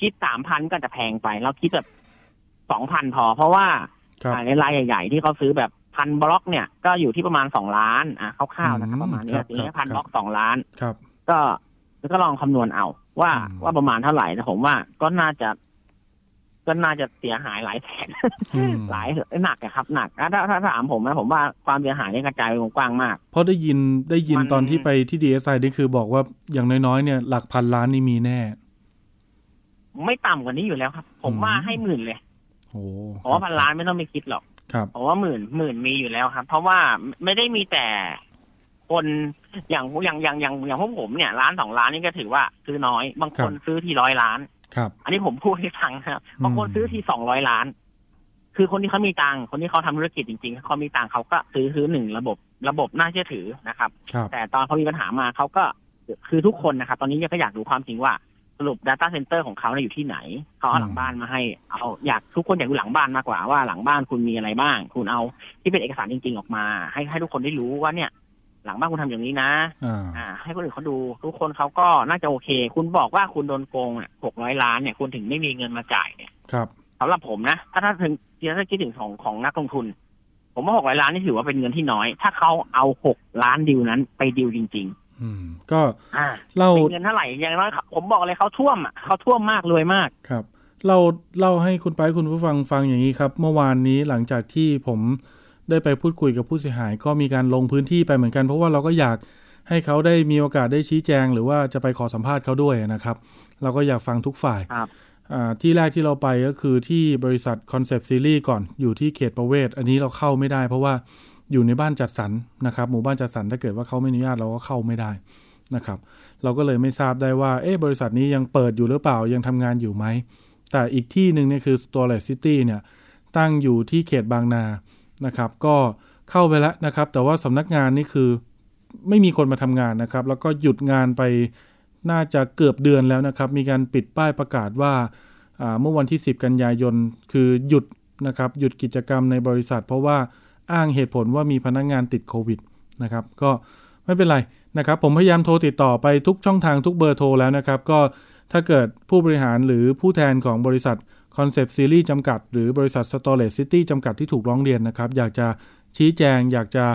คิดสามพันก็อาจจะแพงไป เราคิดแบบสองพันพอ เพราะว่าครับอ่าในรายใหญ่ ๆ ที่เขาซื้อแบบพันบล็อกเนี่ยก็อยู่ที่ประมาณสองล้านอะคร่าวๆนะครับอืมประมาณนี้ครับทีนี้ครับพันครับบล็อกสองล้านครับก็ก็ลองคำนวณเอา ว่าอืมว่าประมาณเท่าไหร่นะผมว่าก็น่าจะ ก็น่าจะเสียหายหลายแสนอืมหลายหนักอะครับหนักอะถ้าถ้าถ้าถามผมนะผมว่าความเสียหายเนี่ยกระจายไปวงกว้างมาก เพราะได้ยินได้ยินมันตอนที่ไปที่ DSI นี่คือบอกว่าอย่างน้อยๆเนี่ยหลักพันล้านนี่มีแน่ ไม่ต่ำกว่านี้อยู่แล้วครับ ผมอืมว่าให้หมื่นเลยโอ้เพราะว่าพันล้านไม่ต้องไปคิดหรอกครับผมว่าหมื่นหมื่นมีอยู่แล้วครับ เพราะว่าไม่ได้มีแต่คนอย่างอย่างอย่างอย่างอย่างพวกผมเนี่ย ล้านสองล้านนี่ก็ถือว่าซื้อน้อย บางคนซื้อที่ร้อยล้าน ครับ อันนี้ผมพูดให้ฟังนะครับอืมบางคนซื้อที่สองร้อยล้าน คือคนที่เขามีตังค์คนที่เขาทำธุรกิจจริงๆเขามีตังค์เขาก็ซื้อซื้อหนึ่งระบบระบบน่าเชื่อถือนะครับครับ แต่ตอนเขามีปัญหามาเขาก็คือทุกคนนะครับ ตอนนี้ก็อยากรู้ความจริงว่าสรุป Data Center ของเขาเนี่ยอยู่ที่ไหน เขาเอาหลังบ้านมาให้ เอาอยากทุกคนอยากดูหลังบ้านมากกว่าว่าหลังบ้านคุณมีอะไรบ้าง คุณเอาที่เป็นเอกสารจริง ๆ ออกมา ให้ให้ทุกคนได้รู้ว่าเนี่ย หลังบ้านคุณทำอย่างนี้นะอ่าอ่า ให้คนอื่นเขาดู ทุกคนเขาก็น่าจะโอเค คุณบอกว่าคุณโดนโกงเนี่ยหกร้อยล้านเนี่ยคุณถึงไม่มีเงินมาจ่ายเนี่ย ครับสำหรับผมนะ ถ้าถ้าถึงถ้าคิดถึงของของนักลงทุน ผมว่าหกร้อยล้านนี่ถือว่าเป็นเงินที่น้อย ถ้าเขาเอาหกล้านดิวนั้นไปดิวจริงอืม ก็ๆอ่าเล่าเป็นเงินเท่าไหร่อย่างน้อยผมบอกเลยเขาท่วมอะเขาท่วมมากรวยมากครับ เราเล่าให้คุณไปคุณผู้ฟังฟังอย่างนี้ครับ เมื่อวานนี้หลังจากที่ผม ได้ไปพูดคุยกับผู้เสียหาย ก็มีการลงพื้นที่ไปเหมือนกัน เพราะว่าเราก็อยากให้เขาได้มีโอกาสได้ชี้แจง หรือว่าจะไปขอสัมภาษณ์เขาด้วยนะครับ เราก็อยากฟังทุกฝ่ายครับอ่าที่แรกที่เราไปก็คือที่บริษัท Concept Series ก่อนอยู่ที่เขตประเวศ อันนี้เราเข้าไม่ได้ เพราะว่าอยู่ในบ้านจัดสรรนะครับหมู่บ้านจัดสรรถ้าเกิดว่าเขาไม่อนุญาตเราก็เข้าไม่ได้นะครับเราก็เลยไม่ทราบได้ว่าเอ๊ะบริษัทนี้ยังเปิดอยู่หรือเปล่ายังทำงานอยู่ไหม แต่อีกที่หนึ่งเนี่ยคือ Storage City เนี่ยตั้งอยู่ที่เขตบางนา นะครับ ก็เข้าไปแล้วนะครับ แต่ว่าสำนักงานนี่คือไม่มีคนมาทำงานนะครับ แล้วก็หยุดงานไปน่าจะเกือบเดือนแล้วนะครับ มีการปิดป้ายประกาศว่าเมื่อวันที่ 10 กันยายนคือหยุดนะครับหยุดกิจกรรมในบริษัท เพราะว่าอ้างเหตุผลว่ามีพนักงานติดโควิดนะครับ ก็ไม่เป็นไรนะครับ ผมพยายามโทรติดต่อไปทุกช่องทางทุกเบอร์โทรแล้วนะครับ ก็ถ้าเกิดผู้บริหารหรือผู้แทนของบริษัท Concept Series จำกัด หรือบริษัท Storage City จำกัดที่ถูกร้องเรียนนะครับ อยากจะชี้แจง อยากจะ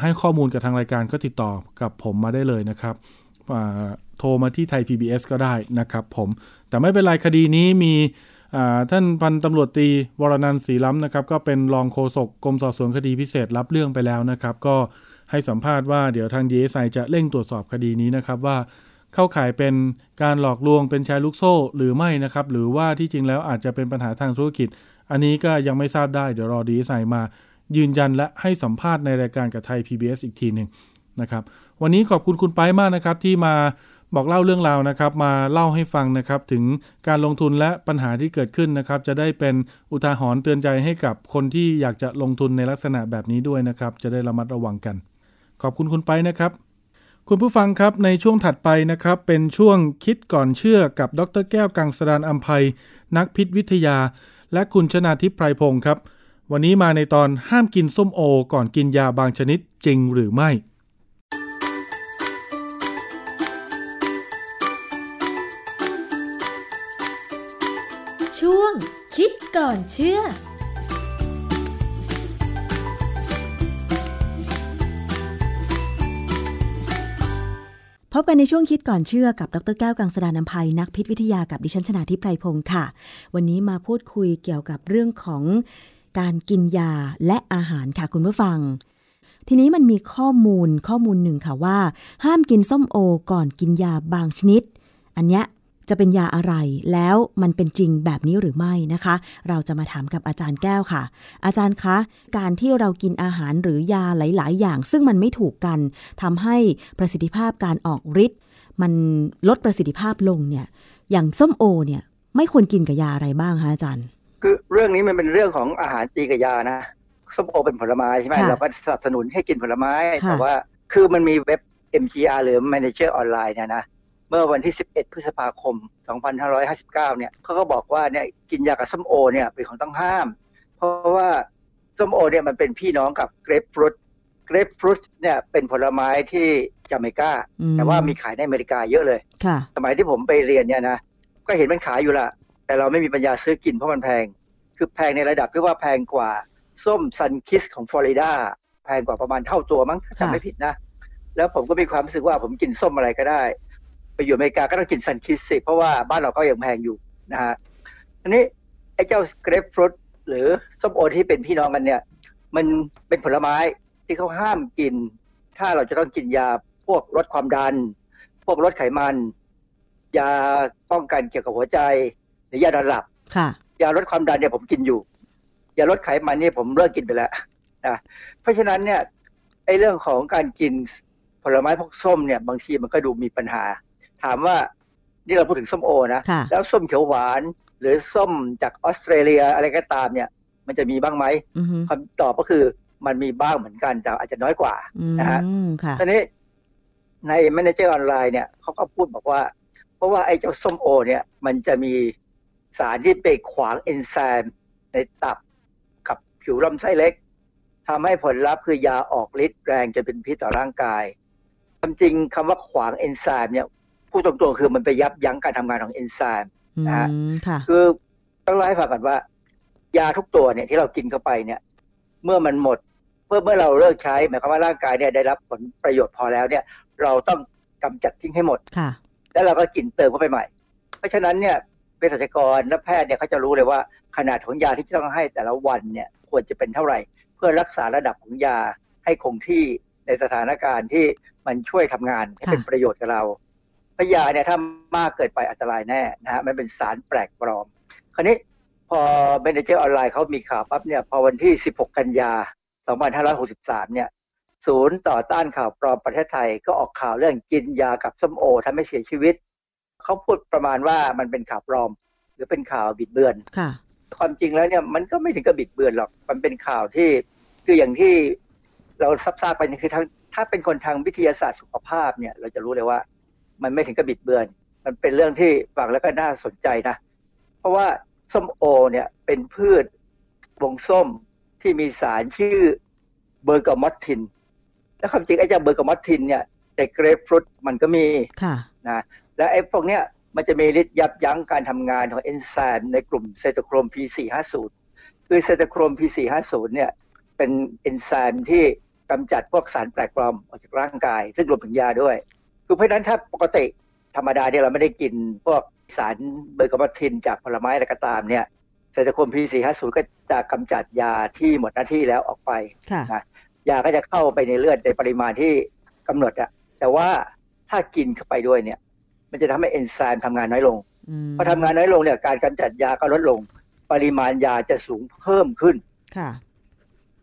ให้ข้อมูลกับทางรายการก็ติดต่อกับผมมาได้เลยนะครับโทรมาที่ไทย PBS ก็ได้นะครับผม แต่ไม่เป็นไรคดีนี้มีท่านพันตำรวจตรีวรนันท์ศรีล้ำนะครับ ก็เป็นรองโฆษกกรมสอบสวนคดีพิเศษรับเรื่องไปแล้วนะครับ ก็ให้สัมภาษณ์ว่าเดี๋ยวทาง DSI จะเร่งตรวจสอบคดีนี้นะครับว่า เข้าข่ายเป็นการหลอกลวงเป็นแชร์ลูกโซ่หรือไม่นะครับ หรือว่าที่จริงแล้วอาจจะเป็นปัญหาทางธุรกิจ อันนี้ก็ยังไม่ทราบได้เดี๋ยวรอ DSI มา ยืนยันและให้สัมภาษณ์ในรายการกับไทย PBS อีกทีหนึ่งนะครับ วันนี้ขอบคุณคุณไปมากนะครับที่มาบอกเล่าเรื่องราวนะครับ มาเล่าให้ฟังนะครับ ถึงการลงทุนและปัญหาที่เกิดขึ้นนะครับ จะได้เป็นอุทาหรณ์เตือนใจให้กับคนที่อยากจะลงทุนในลักษณะแบบนี้ด้วยนะครับ จะได้ระมัดระวังกัน ขอบคุณคุณไปนะครับ คุณผู้ฟังครับในช่วงถัดไปนะครับ เป็นช่วงคิดก่อนเชื่อกับดรแก้วกังสดานอัมภัยนักพิษวิทยา และคุณชนาทิพย์ไพรพงศ์ครับ วันนี้มาในตอนห้ามกินส้มโอ ก่อนกินยาบางชนิดจริงหรือไม่ ช่วงคิดก่อนเชื่อ พบกันในช่วงคิดก่อนเชื่อกับดรแก้วกังสดานนภัยนักพิษวิทยากับดิฉันชนาทิพไพรพงศ์ค่ะ วันนี้มาพูดคุยเกี่ยวกับเรื่องของการกินยาและอาหารค่ะคุณผู้ฟัง ทีนี้มันมีข้อมูลข้อมูลหนึ่งค่ะว่า ห้ามกินส้มโอก่อนกินยาบางชนิด อันเนี้ย จะเป็นยาอะไร แล้วมันเป็นจริงแบบนี้หรือไม่นะคะ เราจะมาถามกับอาจารย์แก้วค่ะ อาจารย์คะ การที่เรากินอาหารหรือยาหลาย ๆ อย่าง ซึ่งมันไม่ถูกกันทำให้ประสิทธิภาพการออกฤทธิ์มันลดประสิทธิภาพลงเนี่ย อย่างส้มโอเนี่ยไม่ควรกินกับยาอะไรบ้างคะอาจารย์ คือเรื่องนี้มันเป็นเรื่องของอาหารจีกับยานะส้มโอเป็นผลไม้ใช่ไหมค่ะเราก็สนับสนุนให้กินผลไม้ค่ะแต่ว่าคือมันมีเว็บ MGR หรือ Manager ออนไลน์เนี่ยนะ เมื่อวันที่ 11 พฤษภาคม 2559 เนี่ยเขาก็บอกว่าเนี่ยกินยากับส้มโอเนี่ยเป็นของต้องห้าม เพราะว่าส้มโอเนี่ยมันเป็นพี่น้องกับเกรปฟรุต เกรปฟรุตเนี่ยเป็นผลไม้ที่จาเมกาอืมแต่ว่ามีขายในอเมริกาเยอะเลยค่ะสมัยที่ผมไปเรียนเนี่ยนะ ก็เห็นมันขายอยู่ละ แต่เราไม่มีปัญญาซื้อกินเพราะมันแพง คือแพงในระดับที่ว่าแพงกว่าส้ม Sunkist ของฟลอริดา แพงกว่าประมาณเท่าตัวมั้งถ้าค่ะจำไม่ผิดนะ แล้วผมก็มีความรู้สึกว่าผมกินส้มอะไรก็ได้ ไปอยู่อเมริกาก็ต้องกิน Sunkist สิเพราะว่าบ้านเราก็ยังแพงอยู่นะฮะอันนี้ไอ้เจ้าเกรปฟรุตหรือส้มโอที่เป็นพี่น้องกันเนี่ย มันเป็นผลไม้ที่เขาห้ามกิน ถ้าเราจะต้องกินยาพวกลดความดัน พวกลดไขมัน ยาป้องกันเกี่ยวกับหัวใจ หรือยานอนหลับค่ะ ยาลดความดันเนี่ยผมกินอยู่ ยาลดไขมันเนี่ยผมเลิกกินไปแล้วนะเพราะฉะนั้นเนี่ยไอ้เรื่องของการกินผลไม้พวกส้มเนี่ย บางทีมันก็ดูมีปัญหา ถามว่านี่เราพูดถึงส้มโอนะค่ะแล้วส้มเขียวหวาน หรือส้มจากออสเตรเลียอะไรก็ตามเนี่ย มันจะมีบ้างไหมอือฮึคำตอบก็คือมันมีบ้างเหมือนกันแต่อาจจะน้อยกว่าอืมนะฮะค่ะทีนี้ใน Manager ออนไลน์เนี่ยเขาก็พูดบอกว่า เพราะว่าไอ้เจ้าส้มโอ เนี่ย มันจะมีสารที่ไปขวางเอนไซม์ในตับกับผิวลำไส้เล็กทำให้ผลลัพธ์คือยาออกฤทธิ์แรงจนเป็นพิษต่อร่างกายความจริงคำว่าขวางเอนไซม์เนี่ย พูดตรงๆคือมันไปยับยั้งการทำงานของเอนไซม์อืนะฮะมค่ะคือต้องเล่าให้ฟังก่อนว่า ยาทุกตัวเนี่ยที่เรากินเข้าไปเนี่ย เมื่อมันหมด เมื่อเมื่อเราเลิกใช้หมายความว่าร่างกายเนี่ยได้รับผลประโยชน์พอแล้วเนี่ย เราต้องกำจัดทิ้งให้หมดค่ะ แล้วเราก็กินเติมเข้าไปใหม่ เพราะฉะนั้นเนี่ยเภสัชกรและแพทย์เนี่ยเขาจะรู้เลยว่าขนาดของยาที่จะต้องให้แต่ละวันเนี่ยควรจะเป็นเท่าไหร่ เพื่อรักษาระดับของยาให้คงที่ในสถานการณ์ที่มันช่วยทำงานให้ค่ะเป็นประโยชน์กับเราเพราะยาเนี่ยถ้ามากเกินไปอันตรายแน่นะฮะมันเป็นสารแปลกปลอม คราวนี้พอ Manager Online เขามีข่าวปั๊บเนี่ยพอวันที่ 16 กันยา 2563 เนี่ยศูนย์ต่อต้านข่าวปลอมประเทศไทยก็ออกข่าวเรื่องกินยากับส้มโอทำให้เสียชีวิต เขาพูดประมาณว่ามันเป็นข่าวปลอม หรือเป็นข่าวบิดเบือนค่ะ ความจริงแล้วเนี่ยมันก็ไม่ถึงกับบิดเบือนหรอก มันเป็นข่าวที่คืออย่างที่เราทราบๆไปเนี่ยคือทางถ้าเป็นคนทางวิทยาศาสตร์สุขภาพเนี่ย เราจะรู้เลยว่า มันไม่ถึงกับบิดเบือน มันเป็นเรื่องที่ฟังแล้วก็น่าสนใจนะ เพราะว่าส้มโอเนี่ยเป็นพืชวงส้มที่มีสารชื่อเบอร์กามอตทิน แล้วความจริงไอ้เจ้าเบอร์กามอตทินเนี่ยในเกรปฟรุตมันก็มีค่ะนะและไอ้พวกเนี้ยมันจะมีฤทธิ์ยับยั้งการทำงานของเอนไซม์ในกลุ่มเซโตโครม P450 คือเซโตโครม P450 เนี่ยเป็นเอนไซม์ที่กำจัดพวกสารแปลกปลอมออกจากร่างกาย ซึ่งรวมถึงยาด้วย คือเพราะฉะนั้นถ้าปกติธรรมดาเนี่ยเราไม่ได้กินพวกสาร bergamottin จากผลไม้อะไรก็ตามเนี่ยเซโตโครม P450 ก็จะกำจัดยาที่หมดหน้าที่แล้วออกไปค่ะนะยาก็จะเข้าไปในเลือดในปริมาณที่กำหนดอะแต่ว่าถ้ากินเข้าไปด้วยเนี่ย มันจะทำให้เอนไซม์ทำงานน้อยลงอืมพอทำงานน้อยลงเนี่ย การกำจัดยาก็ลดลง ปริมาณยาจะสูงเพิ่มขึ้นค่ะ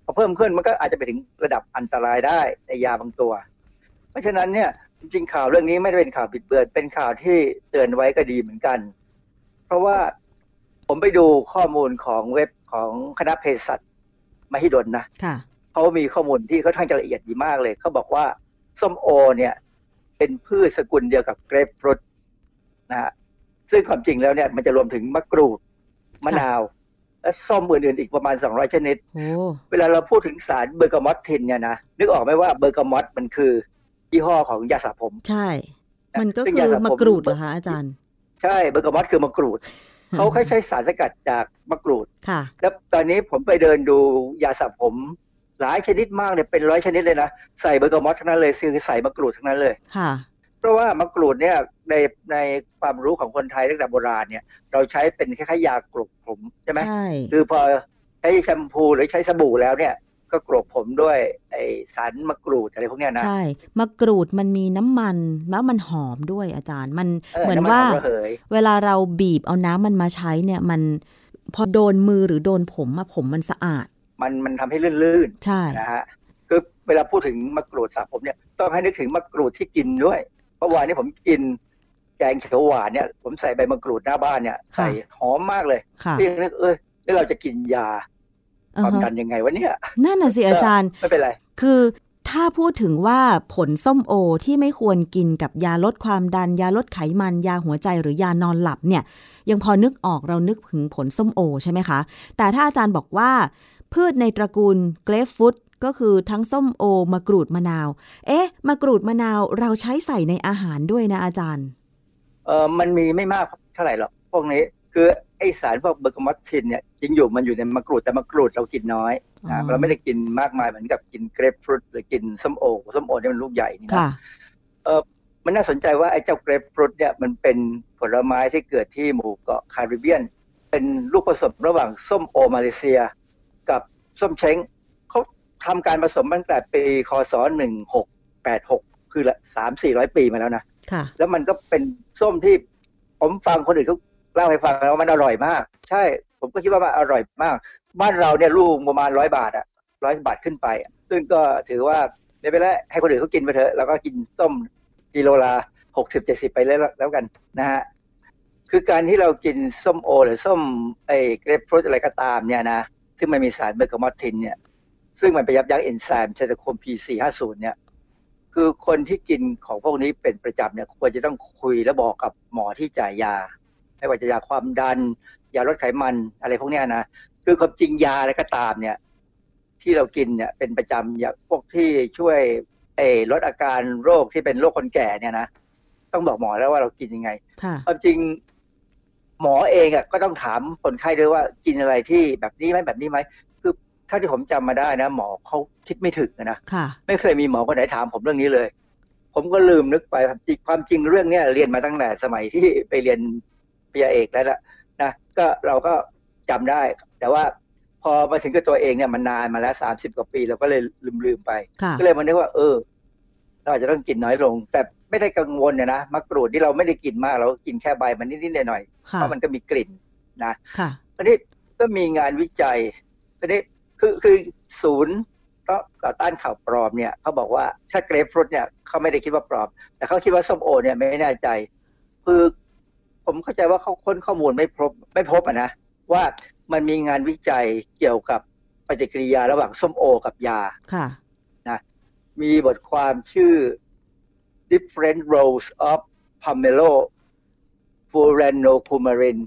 พอเพิ่มขึ้นมันก็อาจจะไปถึงระดับอันตรายได้ในยาบางตัว เพราะฉะนั้นเนี่ย จริงๆข่าวเรื่องนี้ไม่ได้เป็นข่าวบิดเบือนเป็นข่าวที่เตือนไว้ก็ดีเหมือนกัน เพราะว่าผมไปดูข้อมูลของเว็บของคณะเภสัชมหิดลนะค่ะเขามีข้อมูลที่ค่อนข้างจะละเอียดดีมากเลยเขาบอกว่าส้มโอ เนี่ย เป็นพืชสกุลเดียวกับเกรปฟรุตนะฮะซึ่งความจริงแล้วเนี่ยมันจะรวมถึงมะกรูดมะนาว และส้มอื่นๆอีกประมาณ200ชนิดโอ้เวลาเราพูดถึงสารเบอร์กามอตทินเนี่ยนะนึกออกไหมว่าเบอร์กามอตมันคือ ยี่ห้อของยาสระผม ใช่ มันก็ซึ่งคืยาอสระผมมะกรูดเหรอคะอาจารย์ ใช่เบอร์กามอตคือมะกรูดเขาค่อยใช้สารสกัดจากมะกรูดค่ะ แล้วตอนนี้ผมไปเดินดูยาสระผม หลายชนิดมากเนี่ยเป็นร้อยชนิดเลยนะ ใส่เบอร์กามอตทั้งนั้นเลยคือใส่มะกรูดทั้งนั้นเลยค่ะ เพราะว่ามะกรูดเนี่ยในในความรู้ของคนไทยตั้งแต่โบราณเนี่ย เราใช้เป็นคล้ายๆยากรบผมใช่ไหมใช่คือพอใช้แชมพูหรือใช้สบู่แล้วเนี่ย ก็กรบผมด้วยไอสารมะกรูดอะไรพวกเนี้ยนะใช่มะกรูดมันมีน้ำมันแล้วมันหอมด้วยอาจารย์มันเออเหมือนน้ำมันว่าหอมระเหยเวลาเราบีบเอาน้ำมันมาใช้เนี่ยมันพอโดนมือหรือโดนผมอะผมมันสะอาด มันมันทำให้ลื่นใช่ๆนะฮะคือเวลาพูดถึงมะกรูดสระผมเนี่ยต้องให้นึกถึงมะกรูดที่กินด้วยเมื่อวานนี้ผมกินแกงเขียวหวานเนี่ย ผมใส่ใบมะกรูดหน้าบ้านเนี่ยใส่หอมมากเลยค่ะที่นึกเอ้ยแล้วเราจะกินยาอ่า ความฮะดันยังไงวะเนี่ยนั่นน่ะสิอาจารย์ไม่เป็นไร คือถ้าพูดถึงว่าผลส้มโอที่ไม่ควรกินกับยาลดความดัน ยาลดไขมัน ยาหัวใจหรือยานอนหลับเนี่ย ยังพอนึกออกเรานึกถึงผลส้มโอใช่ไหมคะ แต่ถ้าอาจารย์บอกว่า พืชในตระกูลเกรฟฟุตก็คือทั้งส้มโอมะกรูดมะนาว เอ๊ะมะกรูดมะนาวเราใช้ใส่ในอาหารด้วยนะอาจารย์ เออมันมีไม่มากเท่าไหร่หรอกพวกนี้คือ ไอสารพวกเบอร์กามอตทินเนี่ยจริงอยู่มันอยู่ในมะกรูดแต่มะกรูดเรากินน้อยอ๋อนะเราไม่ได้กินมากมายเหมือนกับกินเกรปฟรุตหรือกินส้มโอส้มโอเนี่ยมันลูกใหญ่นี่นะค่ะมันน่าสนใจว่าไอ้เจ้าเกรปฟรุตเนี่ยมันเป็นผลไม้ที่เกิดที่หมู่เกาะคาริเบียน เป็นลูกผสมระหว่างส้มโอมาเลเซีย กับส้มเช้งเขาทำการผสมตั้งแต่ปีคศ1686 คือละสามสี่ร้อยปีมาแล้วนะค่ะแล้วมันก็เป็นส้มที่ผมฟังคนอื่นเขา เล่าให้ฟังแล้วมันอร่อยมาก ใช่ ผมก็คิดว่ามันอร่อยมาก บ้านเราเนี่ยลูกประมาณร้อยบาทอะร้อยบาทขึ้นไป ซึ่งก็ถือว่าไม่เป็นไรให้คนอื่นเขากินไปเถอะแล้วก็กินส้มกิโลละหกสิบเจ็ดสิบไปแล้วแล้วกันนะฮะคือการที่เรากินส้มโอ หรือส้มไอเกรปฟรุตอะไรก็ตามเนี่ยนะซึ่งมันมีสารเบอร์กามอตทินเนี่ย ซึ่งมันไปยับยั้งเอนไซม์ไซโตโครม P450 เนี่ย คือคนที่กินของพวกนี้เป็นประจำเนี่ย ควรจะต้องคุยและบอกกับหมอที่จ่ายยา ไม่ว่าจะยาความดัน ยาลดไขมันอะไรพวกเนี้ยนะคือความจริงยาอะไรก็ตามเนี่ย ที่เรากินเนี่ยเป็นประจำอย่างพวกที่ช่วยเออลดอาการโรคที่เป็นโรคคนแก่เนี่ยนะต้องบอกหมอแล้วว่าเรากินยังไงค่ะความจริงหมอเองอะก็ต้องถามคนไข้ด้วยว่ากินอะไรที่แบบนี้ไหมแบบนี้ไหมคือถ้าที่ผมจำมาได้นะ หมอเขาคิดไม่ถึงอะนะค่ะไม่เคยมีหมอคนไหนถามผมเรื่องนี้เลย ผมก็ลืมนึกไปครับจริงความจริงเรื่องเนี้ยเรียนมาตั้งแต่สมัยที่ไปเรียน ปริญญาเอกแล้วละนะก็เราก็จำได้ แต่ว่าพอมาถึงกับตัวเองเนี่ยมันนานมาแล้วสามสิบกว่าปีเราก็เลยลืมลืมๆไปค่ะก็เลยมานึกว่า เออ เราอาจจะต้องกินน้อยลง แต่ไม่ได้กังวลเนี่ยนะมะกรูดที่เราไม่ได้กินมาก เราก็กินแค่ใบมันนิดๆหน่อยๆค่ะเพราะมันก็มีกลิ่นนะค่ะอันนี้ก็มีงานวิจัยอันนี้คือคือศูนย์ก็ต่อต้านข่าวปลอมเนี่ยเขาบอกว่าถ้าเกรฟฟรุตเนี่ยเขาไม่ได้คิดว่าปลอม แต่เขาคิดว่าส้มโอเนี่ยไม่แน่ใจ คือ ผมเข้าใจว่าเขาค้นข้อมูลไม่พบไม่พบอะนะว่ามันมีงานวิจัยเกี่ยวกับปฏิกิริยาระหว่างส้มโอกับยาค่ะมีบทความชื่อ different roles of pomelo furanocumarin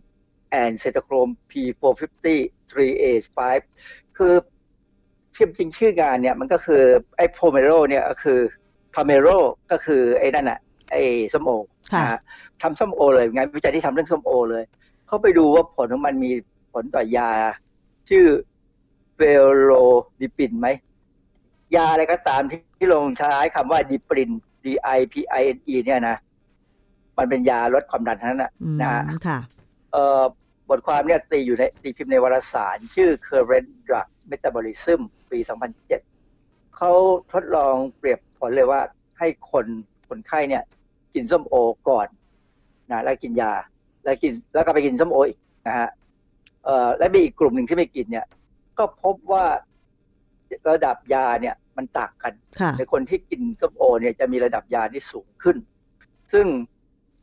and cytochrome P450 3A5 คือชื่อจริงชื่องานเนี่ยมันก็คือไอ้ pomelo เนี่ยก็คือ pomelo ก็คือไอ้นั่นอะ ไอ้ส้มโอค่ะนะฮะทำส้มโอเลยงานวิจัยที่ทำเรื่องส้มโอเลยเขาไปดูว่าผลของมันมีผลต่อยา ชื่อเฟโรดิปินไหม ยาอะไรก็ตามที่ที่ลงใช้คำว่าดิปริน D I P I N E เนี่ยนะ มันเป็นยาลดความดันทั้งนั้นนะอืมนะฮะค่ะเอ่อบทความเนี่ยตีอยู่ในตีพิมพ์ในวารสาร ชื่อ Current Drug Metabolism ปี 2007เขาทดลองเปรียบผลเลยว่าให้คนคนไข้เนี่ย กินส้มโอก่อนนะแล้วกินยา แล้วกินแล้วก็ไปกินส้มโออีกนะฮะเอ่อและมีอีกกลุ่มหนึ่งที่ไม่กินเนี่ย ก็พบว่าระดับยาเนี่ยมันต่างกันค่ะในคนที่กินส้มโอเนี่ยจะมีระดับยาที่สูงขึ้น ซึ่ง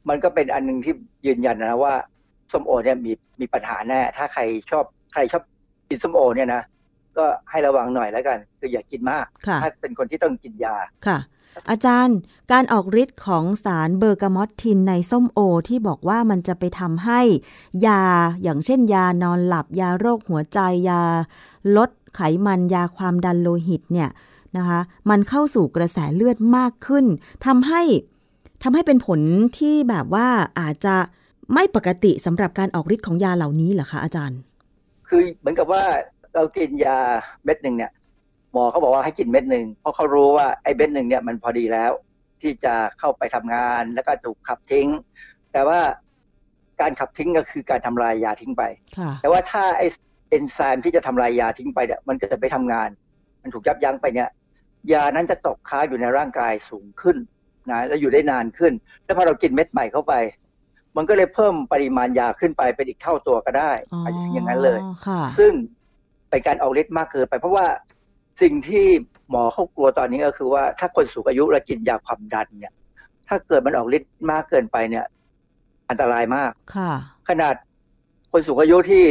มันก็เป็นอันหนึงที่ยืนยันนะว่าส้มโอเนี่ยมีมีปัญหาแน่ ถ้าใครชอบใครชอบกินส้มโอเนี่ยนะก็ให้ระวังหน่อยแล้วกัน คืออย่ากินมากค่ะถ้าเป็นคนที่ต้องกินยาค่ะ อาจารย์การออกฤทธิ์ของสารเบอร์กามอตทินในส้มโอที่บอกว่ามันจะไปทำให้ ยาอย่างเช่นยานอนหลับ ยาโรคหัวใจยา ลดไขมันยาความดันโลหิตเนี่ยนะคะมันเข้าสู่กระแสเลือดมากขึ้นทำให้ทำให้เป็นผลที่แบบว่าอาจจะไม่ปกติสำหรับการออกฤทธิ์ของยาเหล่านี้เหรอคะอาจารย์ คือเหมือนกับว่าเรากินยาเม็ดหนึ่งเนี่ย หมอเขาบอกว่าให้กินเม็ดหนึ่งเพราะเขารู้ว่าไอ้เม็ดหนึ่งเนี่ยมันพอดีแล้ว ที่จะเข้าไปทำงานแล้วก็ถูกขับทิ้ง แต่ว่าการขับทิ้งก็คือการทำลายยาทิ้งไปค่ะแต่ว่าถ้าไอเอนไซม์ที่จะทำลายยาทิ้งไปเนี่ยมันเกิดไปทำงาน มันถูกยับยั้งไปเนี่ย ยานั้นจะตกค้างอยู่ในร่างกายสูงขึ้นนะแล้วอยู่ได้นานขึ้น แล้วพอเรากินเม็ดใหม่เข้าไป มันก็เลยเพิ่มปริมาณยาขึ้นไปเป็นอีกเท่าตัวก็ได้อ๋ออาจจะอย่างนั้นเลยค่ะซึ่งเป็นการออกฤทธิ์มากเกินไปเพราะว่า สิ่งที่หมอเขากลัวตอนนี้ก็คือว่าถ้าคนสูงอายุแล้วกินยาความดันเนี่ย ถ้าเกิดมันออกฤทธิ์มากเกินไปเนี่ย อันตรายมากค่ะ ขนาดคนสูงอายุที่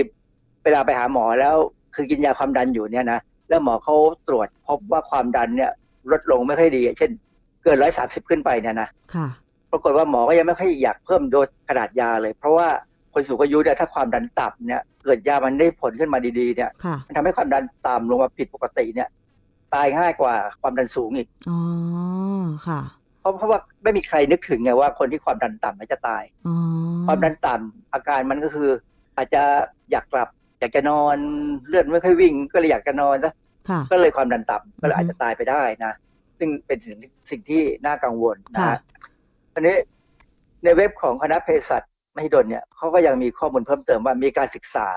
เวลาไปหาหมอแล้วคือกินยาความดันอยู่เนี่ยนะแล้วหมอเขาตรวจพบว่าความดันเนี่ยลดลงไม่ค่อยดี เช่น เกินร้อยสามสิบขึ้นไปเนี่ยนะค่ะ ปรากฏว่าหมอก็ยังไม่ค่อยอยากเพิ่มโดสขนาดยาเลย เพราะว่าคนสูงอายุเนี่ยถ้าความดันต่ำเนี่ย เกิดยามันได้ผลขึ้นมาดีๆเนี่ยค่ะมันทำให้ความดันต่ำลงมาผิดปกติเนี่ย ตายง่ายกว่าความดันสูงอีก อ๋อ ค่ะ เพราะเพราะว่าไม่มีใครนึกถึงไงว่าคนที่ความดันต่ำมันจะตายอ๋อความดันต่ำอาการมันก็คือ อาจจะอยากกลับ อยากจะนอนเลือดไม่ค่อยวิ่ง ก็เลยอยากจะนอนซะค่ะก็เลยความดันต่ำก็เลยอือฮึอาจจะตายไปได้นะ ซึ่งเป็นสิ่งสิ่งที่น่ากังวลนะค่ะฮะอันนี้ในเว็บของคณะเภสัชมหิดลเนี่ยเขาก็ยังมีข้อมูลเพิ่มเติมว่ามีการศึกษา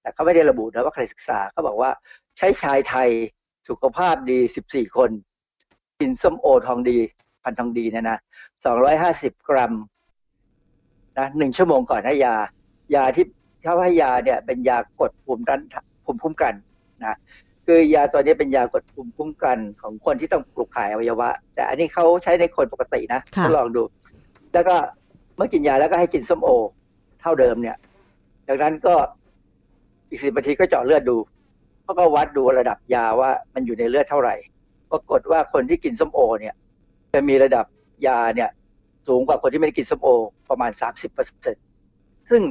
แต่เขาไม่ได้ระบุนะว่าใครศึกษาเขาบอกว่าใช้ชายไทย สุขภาพดี 14 คนกินส้มโอทองดี พันธุ์ทองดีเนี่ยนะ 250 กรัมนะหนึ่งชั่วโมงก่อนให้ยา ยาที่เขาให้ยาเนี่ย เป็นยากดภูมิต้านภูมิคุ้มกันนะคือยาตัวนี้เป็นยากดภูมิคุ้มกันของคนที่ต้องปลูกถ่ายอวัยวะ แต่อันนี้เขาใช้ในคนปกตินะค่ะทดลองดู แล้วก็เมื่อกินยาแล้วก็ให้กินส้มโอ เท่าเดิมเนี่ยจากนั้นก็อีกสิบนาทีก็เจาะเลือดดู เขาก็วัดดูระดับยาว่ามันอยู่ในเลือดเท่าไหร่ ปรากฏว่าคนที่กินส้มโอเนี่ย จะมีระดับยาเนี่ยสูงกว่าคนที่ไม่ได้กินส้มโอ ประมาณสามสิบเปอร์เซ็นซึ่ง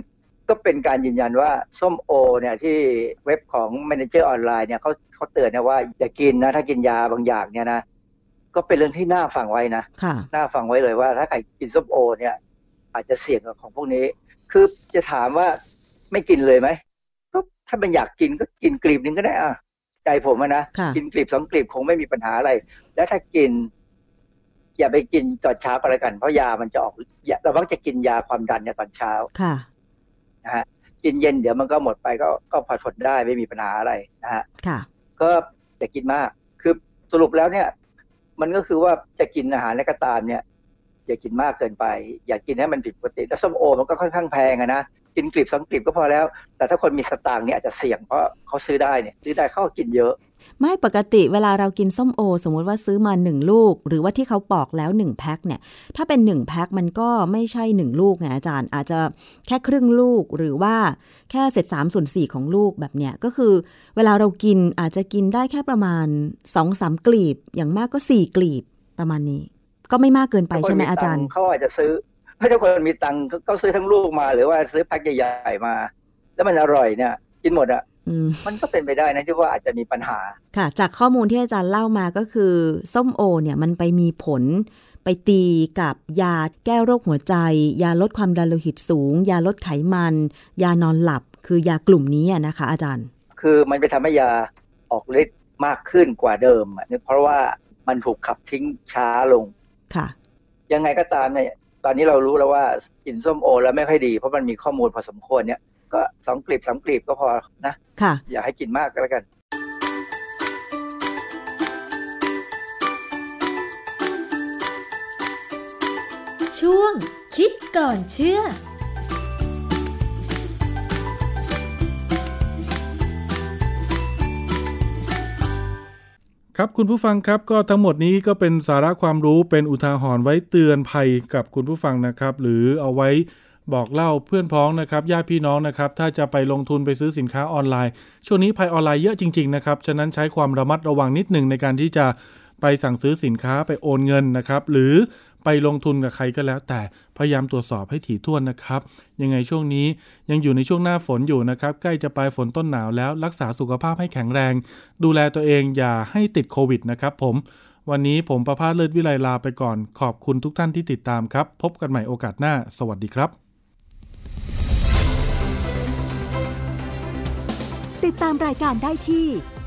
ก็เป็นการยืนยันว่าส้มโอเนี่ยที่เว็บของ Manager ออนไลน์เนี่ยเขาเขาเตือนนะว่าอย่ากินนะถ้ากินยาบางอย่างเนี่ยนะก็เป็นเรื่องที่น่าฟังไว้นะค่ะน่าฟังไว้เลยว่าถ้าใครกินส้มโอเนี่ย อาจจะเสี่ยงกับของพวกนี้ คือจะถามว่าไม่กินเลยไหมก็ ถ้ามันอยากกินก็กินกลีบหนึ่งก็ได้อะใจผมอะนะค่ะกินกลีบสองกลีบคงไม่มีปัญหาอะไร แล้วถ้ากิน อย่าไปกินตอนเช้าก็แล้วกันเพราะยามันจะออกอย่าเรามักจะกินยาความดันเนี่ยตอนเช้าค่ะนะฮะกินเย็นเดี๋ยวมันก็หมดไปก็ก็พอทนได้ไม่มีปัญหาอะไรนะฮะค่ะ ก็อย่ากินมาก คือสรุปแล้วเนี่ย มันก็คือว่าจะกินอาหารอะไรก็ตามเนี่ย อย่ากินมากเกินไป อย่ากินให้มันผิดปกติแล้วส้มโอมันก็ค่อนข้างแพงอะนะ กินกลีบสองกลีบก็พอแล้ว แต่ถ้าคนมีสตางค์เนี่ยอาจจะเสี่ยงเพราะเขาซื้อได้เนี่ยซื้อได้เขาก็กินเยอะ ไม่ปกติเวลาเรากินส้มโอ สมมุติว่าซื้อมาหนึ่งลูก หรือว่าที่เขาปอกแล้วหนึ่งแพ็คเนี่ยถ้าเป็นหนึ่งแพ็คมันก็ไม่ใช่หนึ่งลูกไงอาจารย์ อาจจะแค่ครึ่งลูกหรือว่าแค่เศษสามส่วนสี่ของลูกแบบเนี้ยก็คือ เวลาเรากินอาจจะกินได้แค่ประมาณสองสามกลีบ อย่างมากก็สี่กลีบประมาณนี้ ก็ไม่มากเกินไปใช่ไหมอาจารย์เขาอาจจะซื้อ ถ้าทุกคนมีตังค์ก็ซื้อทั้งลูกมา หรือว่าซื้อแพ็คใหญ่ๆมา แล้วมันอร่อยเนี่ยกินหมดอะอืมมันก็เป็นไปได้นะที่ว่าอาจจะมีปัญหา ค่ะ จากข้อมูลที่อาจารย์เล่ามาก็คือ ส้มโอเนี่ยมันไปมีผล ไปตีกับยาแก้โรคหัวใจ ยาลดความดันโลหิตสูง ยาลดไขมัน ยานอนหลับ คือยากลุ่มนี้อะนะคะ อาจารย์ คือมันไปทำให้ยาออกฤทธิ์มากขึ้นกว่าเดิมอะเนี่ยเพราะว่ามันถูกขับทิ้งช้าลงค่ะ ยังไงก็ตามเนี่ย ตอนนี้เรารู้แล้วว่ากินส้มโอแล้วไม่ค่อยดี เพราะมันมีข้อมูลพอสมควรเนี่ยก็สองกลีบสามกลีบก็พอนะค่ะ อย่าให้กินมากก็แล้วกัน ช่วงคิดก่อนเชื่อ ครับคุณผู้ฟังครับก็ทั้งหมดนี้ก็เป็นสาระความรู้เป็นอุทาหรณ์ไว้เตือนภัยกับคุณผู้ฟังนะครับ หรือเอาไว้บอกเล่าเพื่อนพ้องนะครับญาติพี่น้องนะครับ ถ้าจะไปลงทุนไปซื้อสินค้าออนไลน์ ช่วงนี้ภัยออนไลน์เยอะจริง ๆ นะครับ ฉะนั้นใช้ความระมัดระวังนิดหนึ่งในการที่จะ ไปสั่งซื้อสินค้าไปโอนเงินนะครับ หรือไปลงทุนกับใครก็แล้ว แต่พยายามตรวจสอบให้ถี่ถ้วนนะครับ ยังไงช่วงนี้ยังอยู่ในช่วงหน้าฝนอยู่นะครับ ใกล้จะปลายฝนต้นหนาวแล้ว รักษาสุขภาพให้แข็งแรง ดูแลตัวเองอย่าให้ติดโควิดนะครับผมวันนี้ผมประพาสเลิศวิไลลาไปก่อน ขอบคุณทุกท่านที่ติดตามครับ พบกันใหม่โอกาสหน้า สวัสดีครับ ติดตามรายการได้ที่